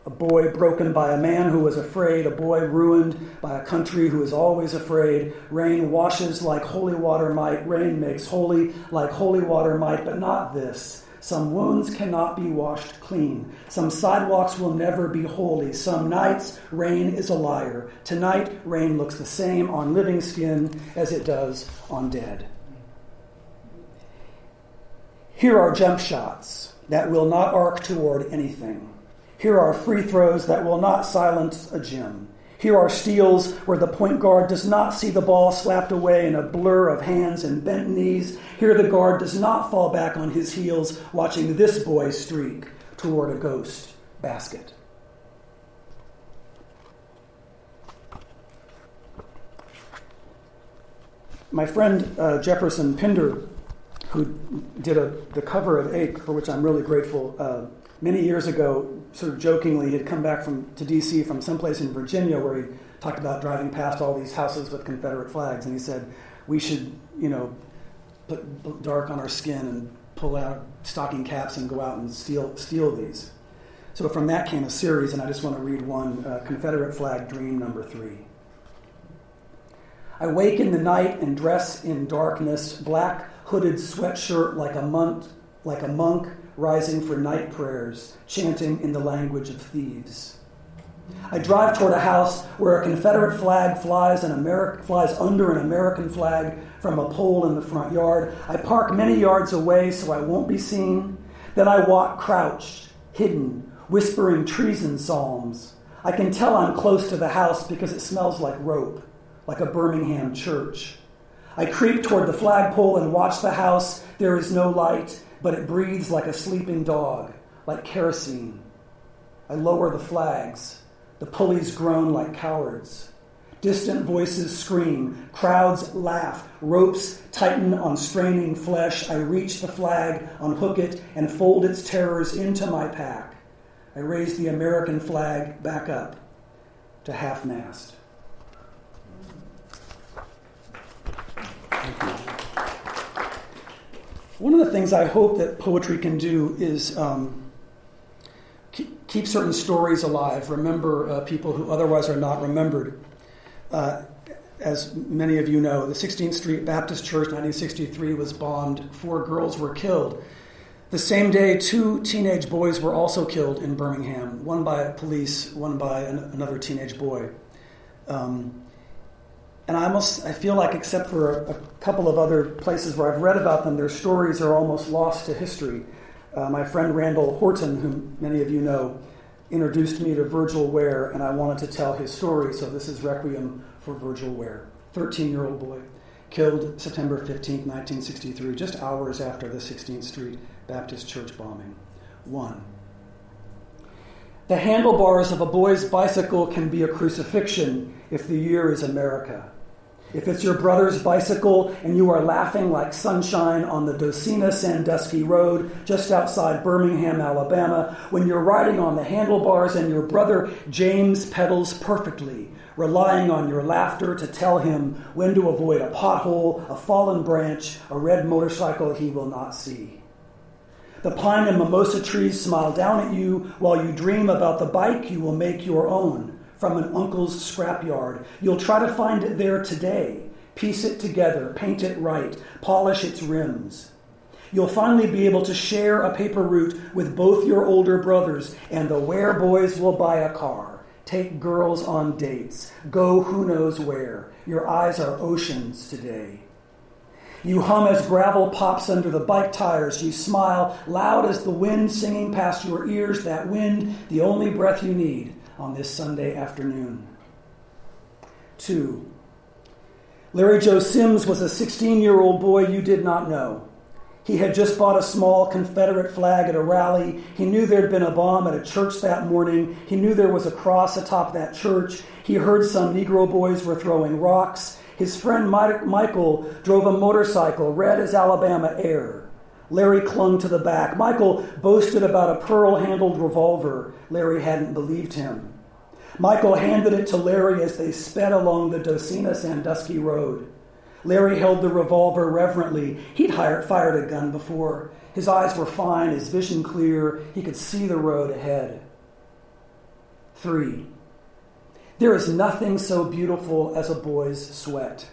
A boy broken by a man who was afraid, a boy ruined by a country who is always afraid. Rain washes like holy water might, rain makes holy like holy water might, but not this. Some wounds cannot be washed clean. Some sidewalks will never be holy. Some nights, rain is a liar. Tonight, rain looks the same on living skin as it does on dead. Here are jump shots that will not arc toward anything. Here are free throws that will not silence a gym. Here are steals where the point guard does not see the ball slapped away in a blur of hands and bent knees. Here the guard does not fall back on his heels watching this boy streak toward a ghost basket. My friend uh, Jefferson Pinder who did a, the cover of Ache, for which I'm really grateful. Uh, many years ago, sort of jokingly, he had come back from to D.C. from someplace in Virginia where he talked about driving past all these houses with Confederate flags, and he said we should, you know, put dark on our skin and pull out stocking caps and go out and steal steal these. So from that came a series, and I just want to read one uh, Confederate flag dream number three. I wake in the night and dress in darkness, black hooded sweatshirt like a monk, like a monk rising for night prayers, chanting in the language of thieves. I drive toward a house where a Confederate flag flies, an Ameri- flies under an American flag from a pole in the front yard. I park many yards away so I won't be seen. Then I walk crouched, hidden, whispering treason psalms. I can tell I'm close to the house because it smells like rope, like a Birmingham church. I creep toward the flagpole and watch the house. There is no light, but it breathes like a sleeping dog, like kerosene. I lower the flags. The pulleys groan like cowards. Distant voices scream, crowds laugh, ropes tighten on straining flesh. I reach the flag, unhook it, and fold its terrors into my pack. I raise the American flag back up to half mast. One of the things I hope that poetry can do is um, keep, certain stories alive, remember uh, people who otherwise are not remembered. Uh, as many of you know, the 16th Street Baptist Church, 1963, was bombed. Four girls were killed. The same day, two teenage boys were also killed in Birmingham, one by police, one by an, another teenage boy. Um, and I almost I feel like, except for a, a, couple of other places where I've read about them, their stories are almost lost to history. Uh, my friend Randall Horton, whom many of you know, introduced me to Virgil Ware, and I wanted to tell his story. So this is Requiem for Virgil Ware, 13-year-old boy, killed September 15, 1963, just hours after the 16th Street Baptist Church bombing. One. The handlebars of a boy's bicycle can be a crucifixion if the year is America. If it's your brother's bicycle and you are laughing like sunshine on the Docena Sandusky Road just outside Birmingham, Alabama, when you're riding on the handlebars and your brother James pedals perfectly, relying on your laughter to tell him when to avoid a pothole, a fallen branch, a red motorcycle he will not see. The pine and mimosa trees smile down at you while you dream about the bike you will make your own from an uncle's scrapyard. You'll try to find it there today, piece it together, paint it right, polish its rims. You'll finally be able to share a paper route with both your older brothers, and the Ware boys will buy a car, take girls on dates, go who knows where. Your eyes are oceans today. You hum as gravel pops under the bike tires. You smile loud as the wind singing past your ears. That wind, the only breath you need on this Sunday afternoon. Two, Larry Joe Sims was a 16 year old boy you did not know. He had just bought a small Confederate flag at a rally. He knew there'd been a bomb at a church that morning. He knew there was a cross atop that church. He heard some Negro boys were throwing rocks. His friend Michael drove a motorcycle, red as Alabama air. Larry clung to the back. Michael boasted about a pearl handled revolver. Larry hadn't believed him. Michael handed it to Larry as they sped along the Docena Sandusky Road. Larry held the revolver reverently. He'd fired a gun before. His eyes were fine, his vision clear. He could see the road ahead. Three. There is nothing so beautiful as a boy's sweat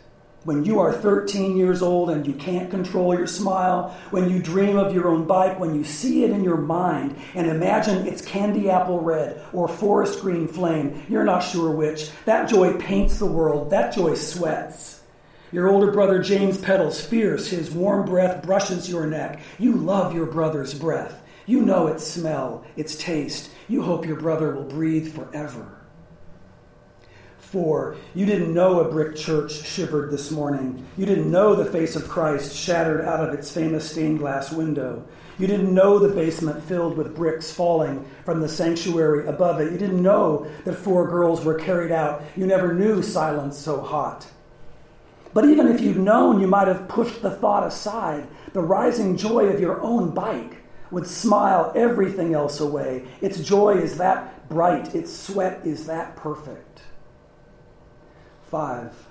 when you are 13 years old and you can't control your smile, when you dream of your own bike, when you see it in your mind and imagine it's candy apple red or forest green flame, you're not sure which, that joy paints the world, that joy sweats. Your older brother James pedals fierce, his warm breath brushes your neck. You love your brother's breath. You know its smell, its taste. You hope your brother will breathe forever. Four, you didn't know a brick church shivered this morning. You didn't know the face of Christ shattered out of its famous stained glass window. You didn't know the basement filled with bricks falling from the sanctuary above it. You didn't know that four girls were carried out. You never knew silence so hot. But even if you'd known, you might have pushed the thought aside. The rising joy of your own bike would smile everything else away. Its joy is that bright, its sweat is that perfect. 5.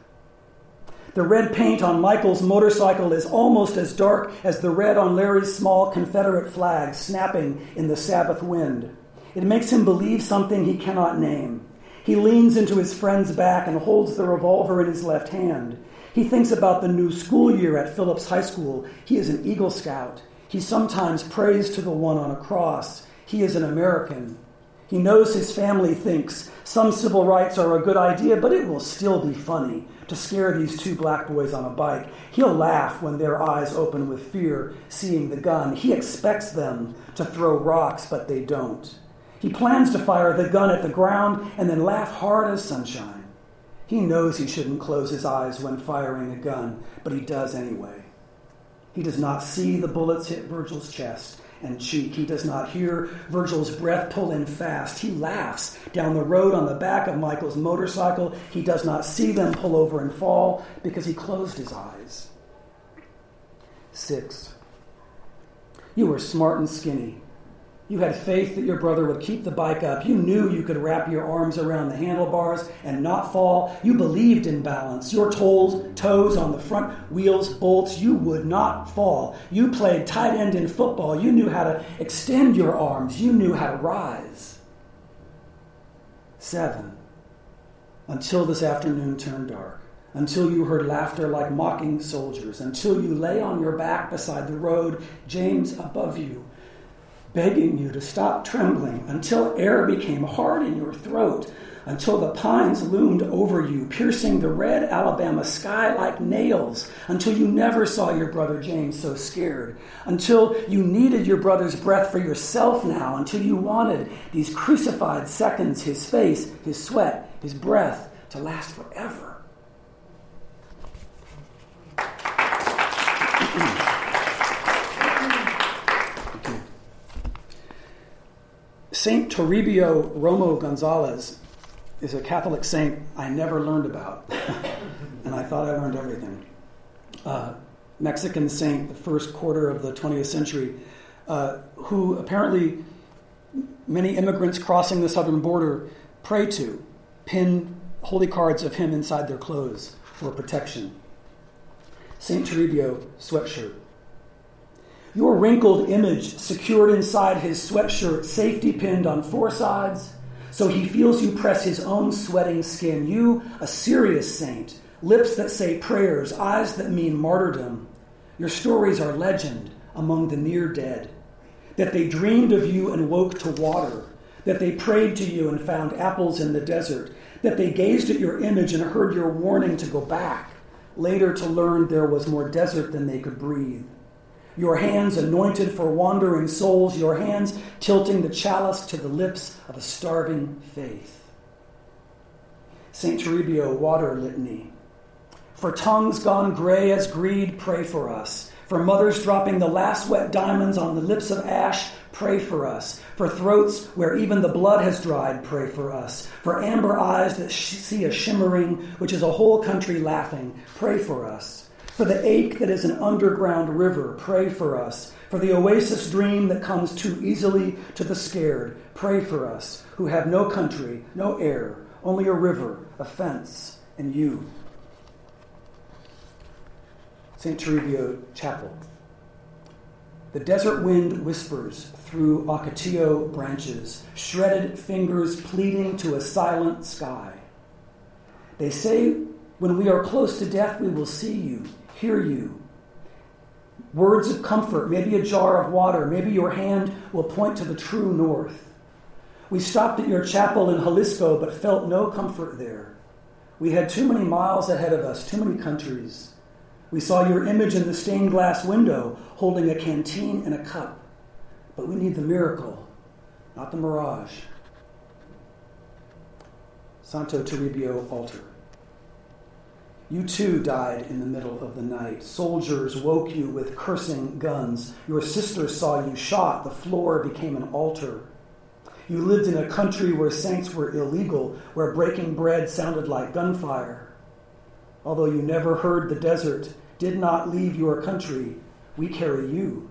The red paint on Michael's motorcycle is almost as dark as the red on Larry's small Confederate flag snapping in the Sabbath wind. It makes him believe something he cannot name. He leans into his friend's back and holds the revolver in his left hand. He thinks about the new school year at Phillips High School. He is an Eagle Scout. He sometimes prays to the one on a cross. He is an American. He knows his family thinks some civil rights are a good idea, but it will still be funny to scare these two black boys on a bike. He'll laugh when their eyes open with fear, seeing the gun. He expects them to throw rocks, but they don't. He plans to fire the gun at the ground and then laugh hard as sunshine. He knows he shouldn't close his eyes when firing a gun, but he does anyway. He does not see the bullets hit Virgil's chest and cheek. He does not hear Virgil's breath pull in fast. He laughs down the road on the back of Michael's motorcycle. He does not see them pull over and fall because he closed his eyes. Six. You were smart and skinny. You had faith that your brother would keep the bike up. You knew you could wrap your arms around the handlebars and not fall. You believed in balance. Your toes, toes on the front wheels, bolts, you would not fall. You played tight end in football. You knew how to extend your arms. You knew how to rise. Seven. Until this afternoon turned dark until you heard laughter like mocking soldiers, until you lay on your back beside the road, James above you, begging you to stop trembling until air became hard in your throat, until the pines loomed over you, piercing the red Alabama sky like nails, until you never saw your brother James so scared, until you needed your brother's breath for yourself now, until you wanted these crucified seconds, his face, his sweat, his breath, to last forever. Saint Toribio Romo Gonzalez is a Catholic saint I never learned about, and I thought I learned everything. Uh, Mexican saint, the first quarter of the 20th century, uh, who apparently many immigrants crossing the southern border pray to, pin holy cards of him inside their clothes for protection. St. Toribio sweatshirt. Your wrinkled image secured inside his sweatshirt, safety pinned on four sides, so he feels you press his own sweating skin. You, a serious saint, lips that say prayers, eyes that mean martyrdom. Your stories are legend among the near dead. That they dreamed of you and woke to water. That they prayed to you and found apples in the desert. That they gazed at your image and heard your warning to go back. Later to learn there was more desert than they could breathe your hands anointed for wandering souls, your hands tilting the chalice to the lips of a starving faith. St. Toribio Water Litany. For tongues gone gray as greed, pray for us. For mothers dropping the last wet diamonds on the lips of ash, pray for us. For throats where even the blood has dried, pray for us. For amber eyes that see a shimmering, which is a whole country laughing, pray for us. For the ache that is an underground river, pray for us. For the oasis dream that comes too easily to the scared, pray for us, who have no country, no air, only a river, a fence, and you. St. Toribio Chapel. The desert wind whispers through ocotillo branches, shredded fingers pleading to a silent sky. They say, when we are close to death, we will see you hear you. Words of comfort, maybe a jar of water, maybe your hand will point to the true north. We stopped at your chapel in Jalisco but felt no comfort there. We had too many miles ahead of us, too many countries. We saw your image in the stained glass window holding a canteen and a cup. But we need the miracle, not the mirage. Santo Toribio Altar. You too died in the middle of the night. Soldiers woke you with cursing guns. Your sister saw you shot. The floor became an altar. You lived in a country where saints were illegal, where breaking bread sounded like gunfire. Although you never heard the desert, did not leave your country, we carry you,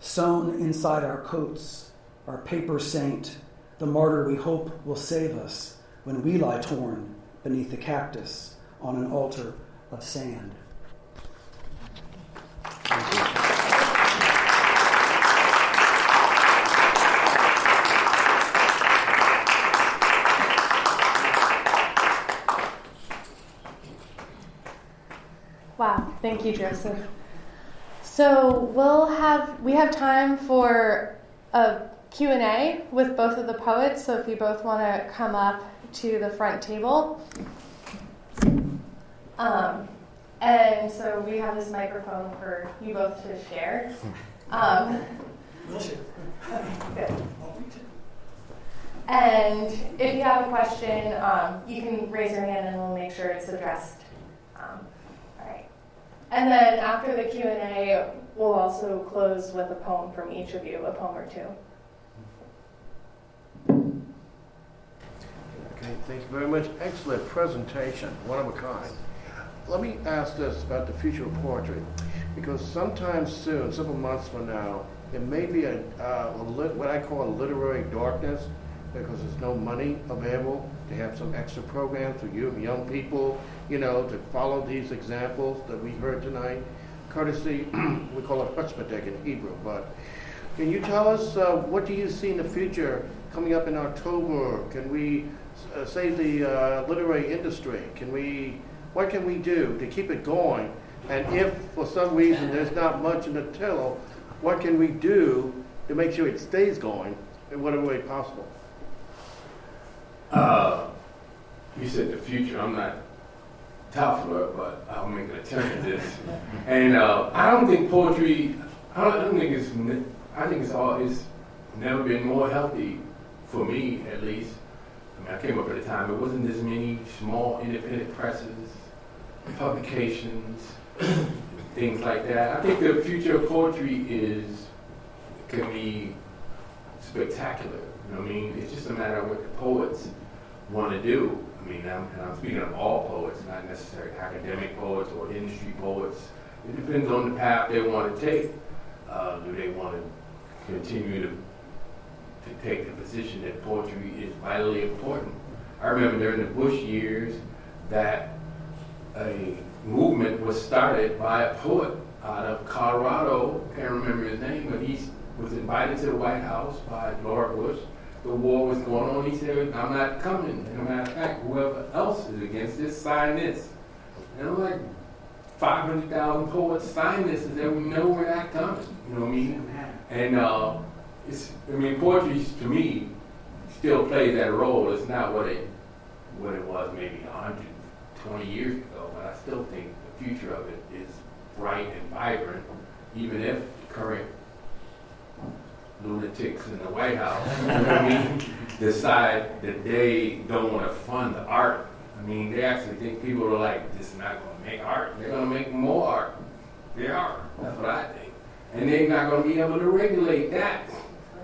sewn inside our coats, our paper saint, the martyr we hope will save us when we lie torn beneath the cactus on an altar of sand. Wow, thank you, Joseph. So we'll have we have time for a Q&A with both of the poets, so if you both want to come up to the front table. Um, and so we have this microphone for you both to share. Um, good. And if you have a question, um, you can raise your hand and we'll make sure it's addressed. Um, all right. And then after the Q&A, we'll also close with a poem from each of you, a poem or two. Okay, thank you very much. Excellent presentation, one of a kind let me ask this about the future of poetry, because sometime soon, several months from now, it may be a, uh, a lit, what I call a literary darkness, because there's no money available to have some extra programs for you young people, you know, to follow these examples that we heard tonight, courtesy, we call it chutzpah in Hebrew, but can you tell us uh, what do you see in the future coming up in October? Can we uh, save the uh, literary industry? Can we what can we do to keep it going? And if for some reason there's not much in the till, what can we do to make sure it stays going in whatever way possible? Uh, you said the future. I'm not tough for it, but I'll make an attempt at this. And uh, I don't think poetry. I don't, I don't think it's. I think it's all. It's never been more healthy for me, at least. I mean, I came up at a time. It wasn't as many small independent presses, publications, things like that. I think the future of poetry is can be spectacular. You know I mean? It's just a matter of what the poets want to do. I mean, I'm, and I'm speaking of all poets, not necessarily academic poets or industry poets. It depends on the path they want to take. Uh, do they want to continue to, to take the position that poetry is vitally important? I remember during the Bush years that a movement was started by a poet out of Colorado. Can't remember his name, but he was invited to the White House by Laura Bush. The war was going on. He said, "I'm not coming." As a matter of fact, whoever else is against this, sign this. And I'm like, 500,000 poets sign this, and then we know we're not coming. You know what I mean? And uh, it's, I mean, poetry to me still plays that role. It's not what it what it was maybe 120 years ago, but I still think the future of it is bright and vibrant, even if the current lunatics in the White House, you know what I mean, decide that they don't want to fund the art. I mean, they actually think people are like, this is not going to make art. They're going to make more art. They are. That's what I think. And they're not going to be able to regulate that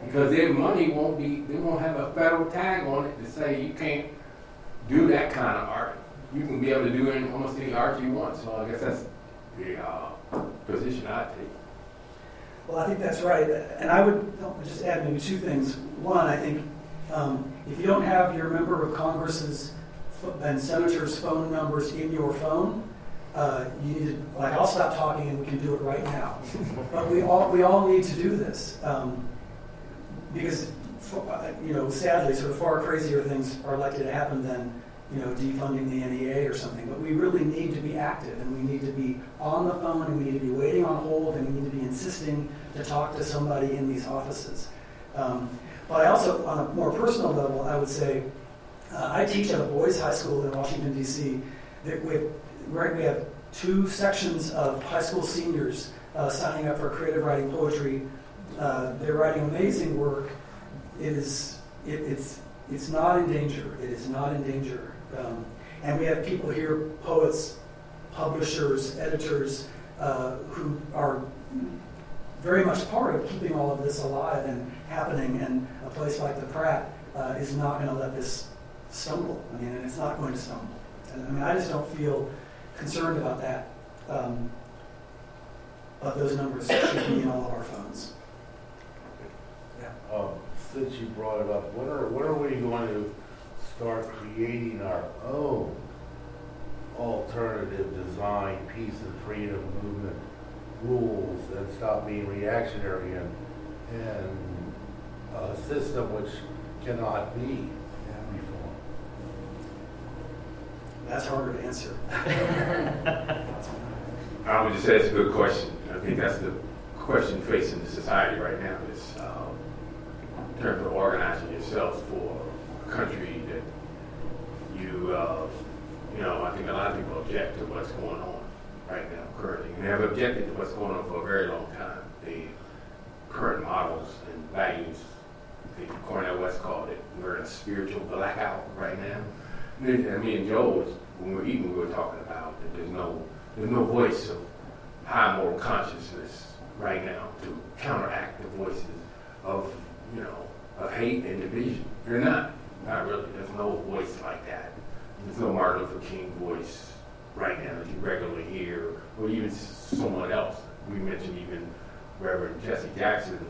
because their money won't be, they won't have a federal tag on it to say you can't do that kind of art. You can be able to do any, almost any art you want. So I guess that's the uh, position I take. Well, I think that's right. And I would just add maybe two things. One, I think um, if you don't have your member of Congress's and senator's phone numbers in your phone, uh, you need to, like, I'll stop talking and we can do it right now. but we all, we all need to do this. Um, because, uh, you know, sadly, sort of far crazier things are likely to happen than, you know, defunding the NEA or something. But we really need to be active and we need to be on the phone and we need to be waiting on hold and we need to be insisting to talk to somebody in these offices. Um, but I also, on a more personal level, I would say, uh, I teach at a boys' high school in Washington, D.C. That we have, right, we have two sections of high school seniors uh, signing up for creative writing poetry. Uh, they're writing amazing work. It is, it, it's, it's not in danger. It is not in danger. Um, and we have people here, poets, publishers, editors, uh, who are very much part of keeping all of this alive and happening. And a place like the Pratt uh, is not going to let this stumble. I mean, and it's not going to stumble. And, I mean, I just don't feel concerned about that. Um, but those numbers should be in all of our phones. Yeah. Um, since you brought it up, when are, when are we going to start creating our own alternative design, peace and freedom movement rules and stop being reactionary and, and a system which cannot be reformed? That's harder to answer. I would just say it's a good question. I think that's the question facing the society right now is um, in terms of organizing yourself for a country that you, uh, you know, I think a lot of people object to what's going on right now currently. And have objected to what's going on for a very long time. The current models and values, I think Cornel West called it, we're in a spiritual blackout right now. And me and Joe, was, when we were eating, we were talking about that there's no there's no voice of high moral consciousness right now to counteract the voices of, you know, of hate and division. They're not. Not really. There's no voice like that. There's no Martin Luther King voice right now that you regularly hear, or even someone else. We mentioned even Reverend Jesse Jackson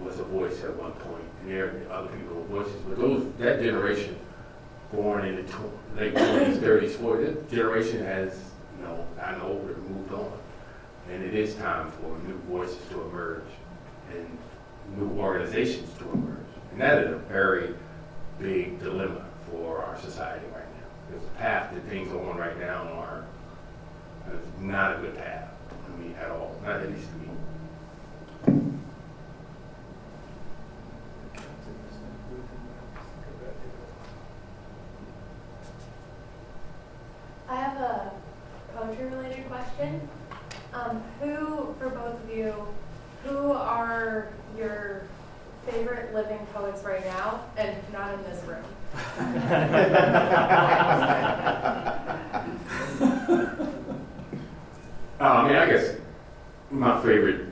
was a voice at one point, and there are other people with voices. But those that generation, born in the tw- late 20s, 30s, 40s, that generation has you know, gotten older and moved on. And it is time for new voices to emerge and new organizations to emerge. And that is a very big dilemma for our society right now. Because the path that things are on right now are uh, not a good path. I mean, at all. Not at least to me. I have a poetry-related question. Um, who, for both of you, who are your favorite living poets right now, and not in this room? Uh, I mean, I guess my favorite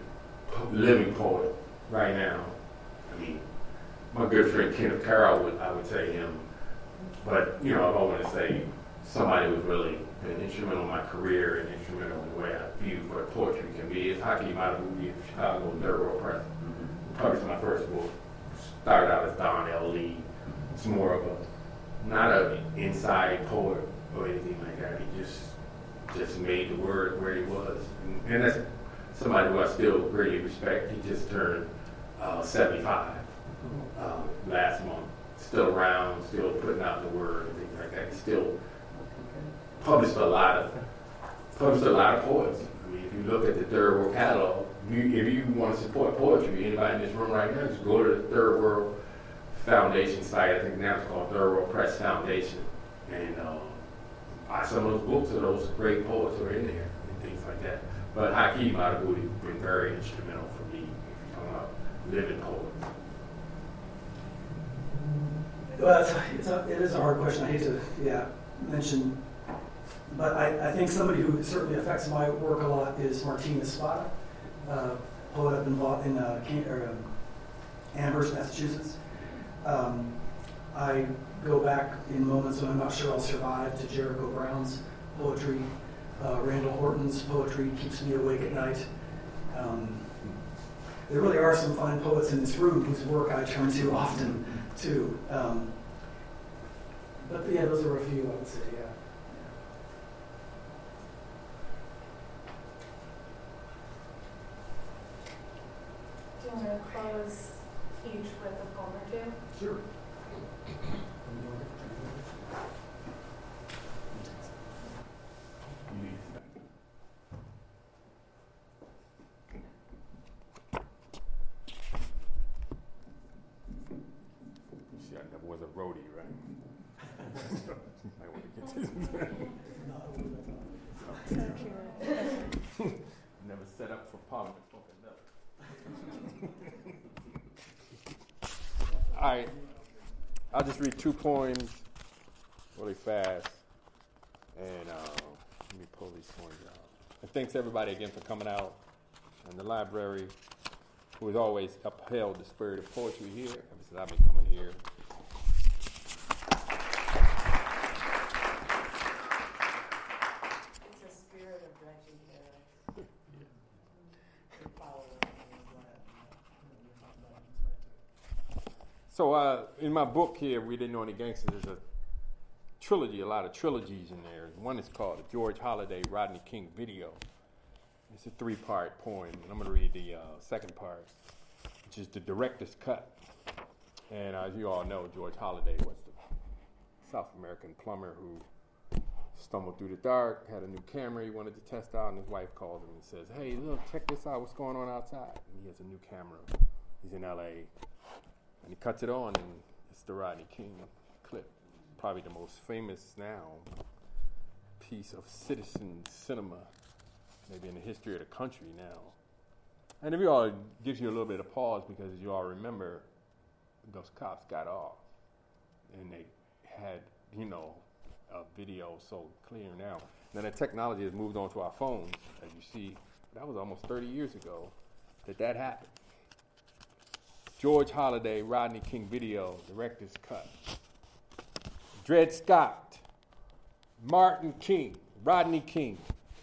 living poet right now. I mean, my good friend Kenneth Carroll would I would say him, but you know, if I want to say somebody who's really been instrumental in my career and instrumental in the way I view what poetry can be is Hakeem Madhubuti of Chicago World Press. Published my first book. Started out as Don L. Lee. It's more of a not an inside poet or anything like that. He just just made the word where he was. And, and that's somebody who I still greatly respect. He just turned uh, 75 uh, last month. Still around, still putting out the word and things like that. He still published a lot of published a lot of poets. I mean, if you look at the Third World catalog, you, if you want to support poetry, anybody in this room right now, just go to the Third World Foundation site. I think now it's called Third World Press Foundation, and uh, buy some of those books of those great poets who are in there and things like that. But Hakeem Madhubuti been very instrumental for me if you're living poets. Well, it's, it's a, it is a hard question. I hate to, yeah, mention, but I, I think somebody who certainly affects my work a lot is Martín Espada, uh, poet up in, Lo- in uh, or, um, Amherst, Massachusetts. Um, I go back in moments when I'm not sure I'll survive to Jericho Brown's poetry. Uh, Randall Horton's poetry keeps me awake at night. Um, there really are some fine poets in this room whose work I turn to often, too. Um, but yeah, those are a few, I would say, yeah. Want to close each with a poem or two? Sure. You see, I never was a roadie, right? I want to get So cute. Never set up for Parliament. All right, I'll just read two poems really fast, and uh, let me pull these poems out. And thanks everybody again for coming out, and the library, who has always upheld the spirit of poetry here ever since I've been coming here. It's a spirit of drenching care. So uh, in my book here, We Didn't Know Any Gangsters, there's a trilogy, a lot of trilogies in there. One is called the George Holliday Rodney King Video. It's a three-part poem, and I'm going to read the uh, second part, which is the director's cut. And as you all know, George Holliday was the South American plumber who stumbled through the dark, had a new camera he wanted to test out, and his wife calls him and says, "Hey, look, check this out. What's going on outside?" And he has a new camera. He's in L.A. And he cuts it on, and it's the Rodney King clip. Probably the most famous now piece of citizen cinema, maybe in the history of the country now. And if you all, it gives you a little bit of pause because you all remember those cops got off and they had, you know, a video so clear now. Now that technology has moved on to our phones, as you see. That was almost 30 years ago that that happened. George Holliday, Rodney King video, director's cut. Dred Scott, Martin King, Rodney King,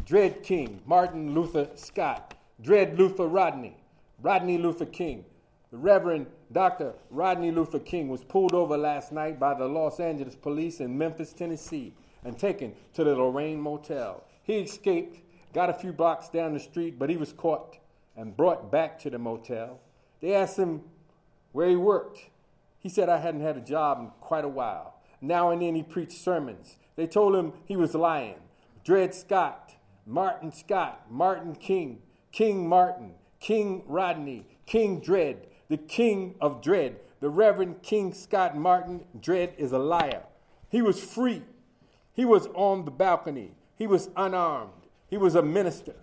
Dred King, Martin Luther Scott, Dred Luther Rodney, Rodney Luther King. The Reverend Dr. Rodney Luther King was pulled over last night by the Los Angeles police in Memphis, Tennessee, and taken to the Lorraine Motel. He escaped, got a few blocks down the street, but he was caught and brought back to the motel. They asked him where he worked. He said, I hadn't had a job in quite a while. Now and then he preached sermons. They told him he was lying. Dred Scott, Martin Scott, Martin King, King Martin, King Rodney, King Dred, the King of Dred, the Reverend King Scott Martin Dred is a liar. He was free. He was on the balcony. He was unarmed. He was a minister.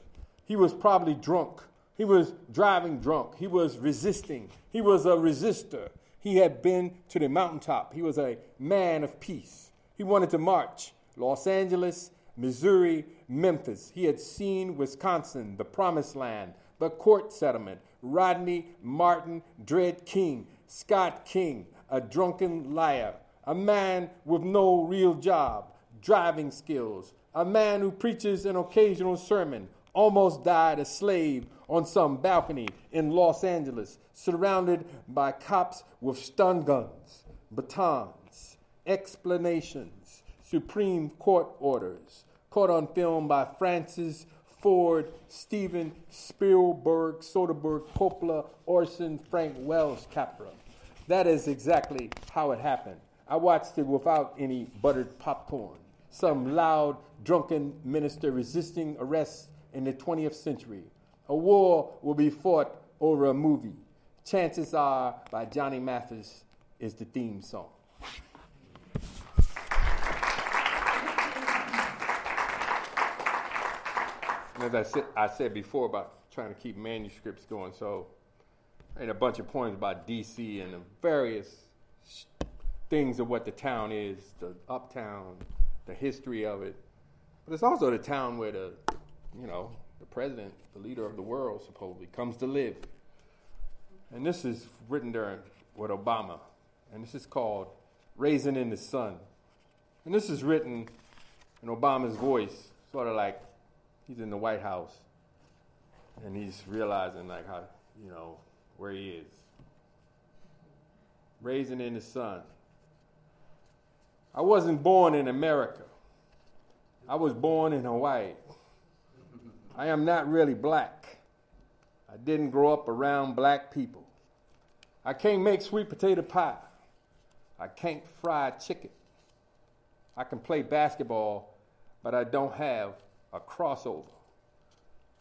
He was probably drunk. He was driving drunk. He was resisting. He was a resistor. He had been to the mountaintop. He was a man of peace. He wanted to march Los Angeles, Missouri, Memphis. He had seen Wisconsin, the promised land, the court settlement, Rodney Martin, Dred King, Scott King, a drunken liar, a man with no real job, driving skills, a man who preaches an occasional sermon, almost died a slave on some balcony in Los Angeles, surrounded by cops with stun guns, batons, explanations, Supreme Court orders, caught on film by Francis Ford, Steven Spielberg, Soderbergh, Coppola, Orson, Frank Wells, Capra. That is exactly how it happened. I watched it without any buttered popcorn. Some loud, drunken minister resisting arrest in the 20th century. A war will be fought over a movie. Chances are by Johnny Mathis is the theme song. As I said, I said before about trying to keep manuscripts going, so I had a bunch of poems about DC and the various things of what the town is, the uptown, the history of it. But it's also the town where the, you know, president, the leader of the world, supposedly comes to live. And this is written during with Obama, and this is called "Raising in the Sun." And this is written in Obama's voice, sort of like he's in the White House, and he's realizing like how you know where he is. Raising in the sun. I wasn't born in America. I was born in Hawaii. I am not really black. I didn't grow up around black people. I can't make sweet potato pie. I can't fry chicken. I can play basketball, but I don't have a crossover.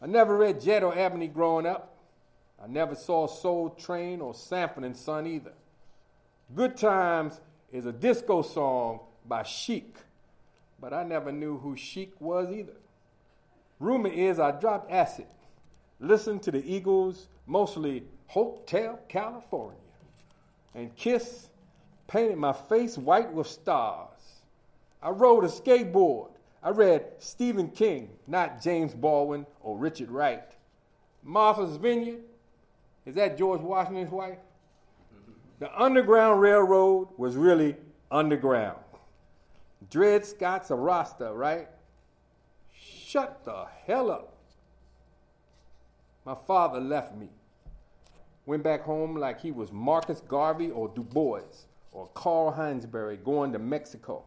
I never read Jet or Ebony growing up. I never saw Soul Train or Sanford and Son either. Good Times is a disco song by Chic, but I never knew who Chic was either. Rumor is I dropped acid, listened to the Eagles, mostly Hotel California, and Kiss painted my face white with stars. I rode a skateboard. I read Stephen King, not James Baldwin or Richard Wright. Martha's Vineyard, is that George Washington's wife? The Underground Railroad was really underground. Dred Scott's a Rasta, right? Shut the hell up. My father left me. Went back home like he was Marcus Garvey or Du Bois or Carl Heinsberg going to Mexico.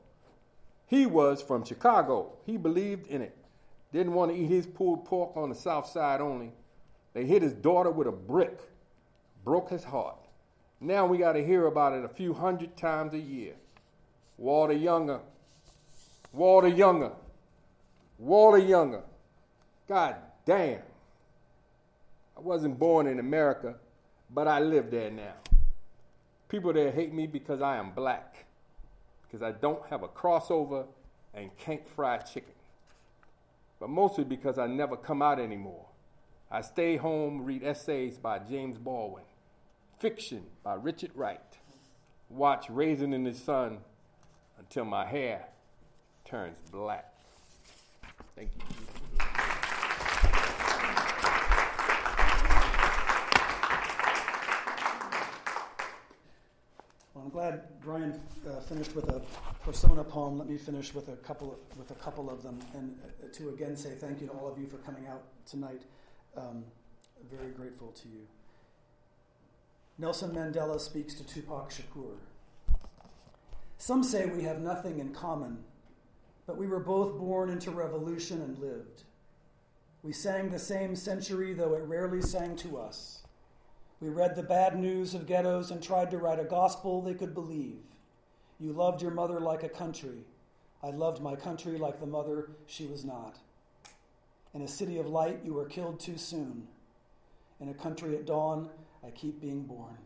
He was from Chicago. He believed in it. Didn't want to eat his pulled pork on the south side only. They hit his daughter with a brick. Broke his heart. Now we got to hear about it a few hundred times a year. Walter Younger. Walter Younger. Walter Younger. God damn. I wasn't born in America, but I live there now. People there hate me because I am black, because I don't have a crossover and can't fry chicken. But mostly because I never come out anymore. I stay home, read essays by James Baldwin, fiction by Richard Wright, watch Raisin in the Sun until my hair turns black. Thank you. Well, I'm glad Brian uh, finished with a persona poem. Let me finish with a couple of, with a couple of them, and uh, to again say thank you to all of you for coming out tonight. Um, very grateful to you. Nelson Mandela speaks to Tupac Shakur. Some say we have nothing in common, but we were both born into revolution and lived. We sang the same century, though it rarely sang to us. We read the bad news of ghettos and tried to write a gospel they could believe. You loved your mother like a country. I loved my country like the mother she was not. In a city of light, you were killed too soon. In a country at dawn, I keep being born.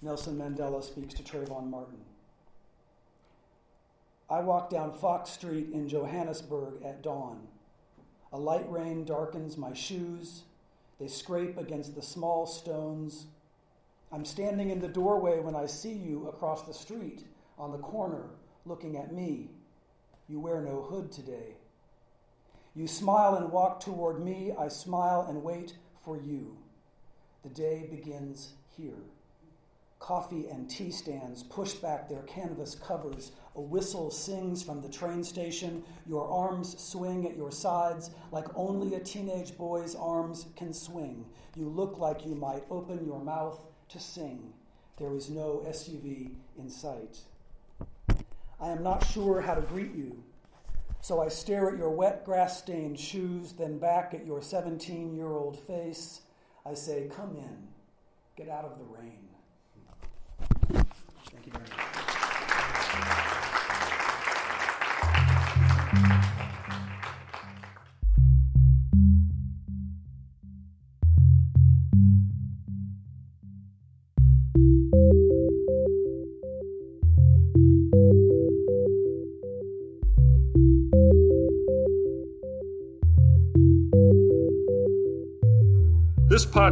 Nelson Mandela speaks to Trayvon Martin. I walk down Fox Street in Johannesburg at dawn. A light rain darkens my shoes. They scrape against the small stones. I'm standing in the doorway when I see you across the street on the corner looking at me. You wear no hood today. You smile and walk toward me. I smile and wait for you. The day begins here. Coffee and tea stands push back their canvas covers. A whistle sings from the train station. Your arms swing at your sides like only a teenage boy's arms can swing. You look like you might open your mouth to sing. There is no SUV in sight. I am not sure how to greet you, so I stare at your wet, grass stained shoes, then back at your 17 year old face. I say, Come in, get out of the rain. Thank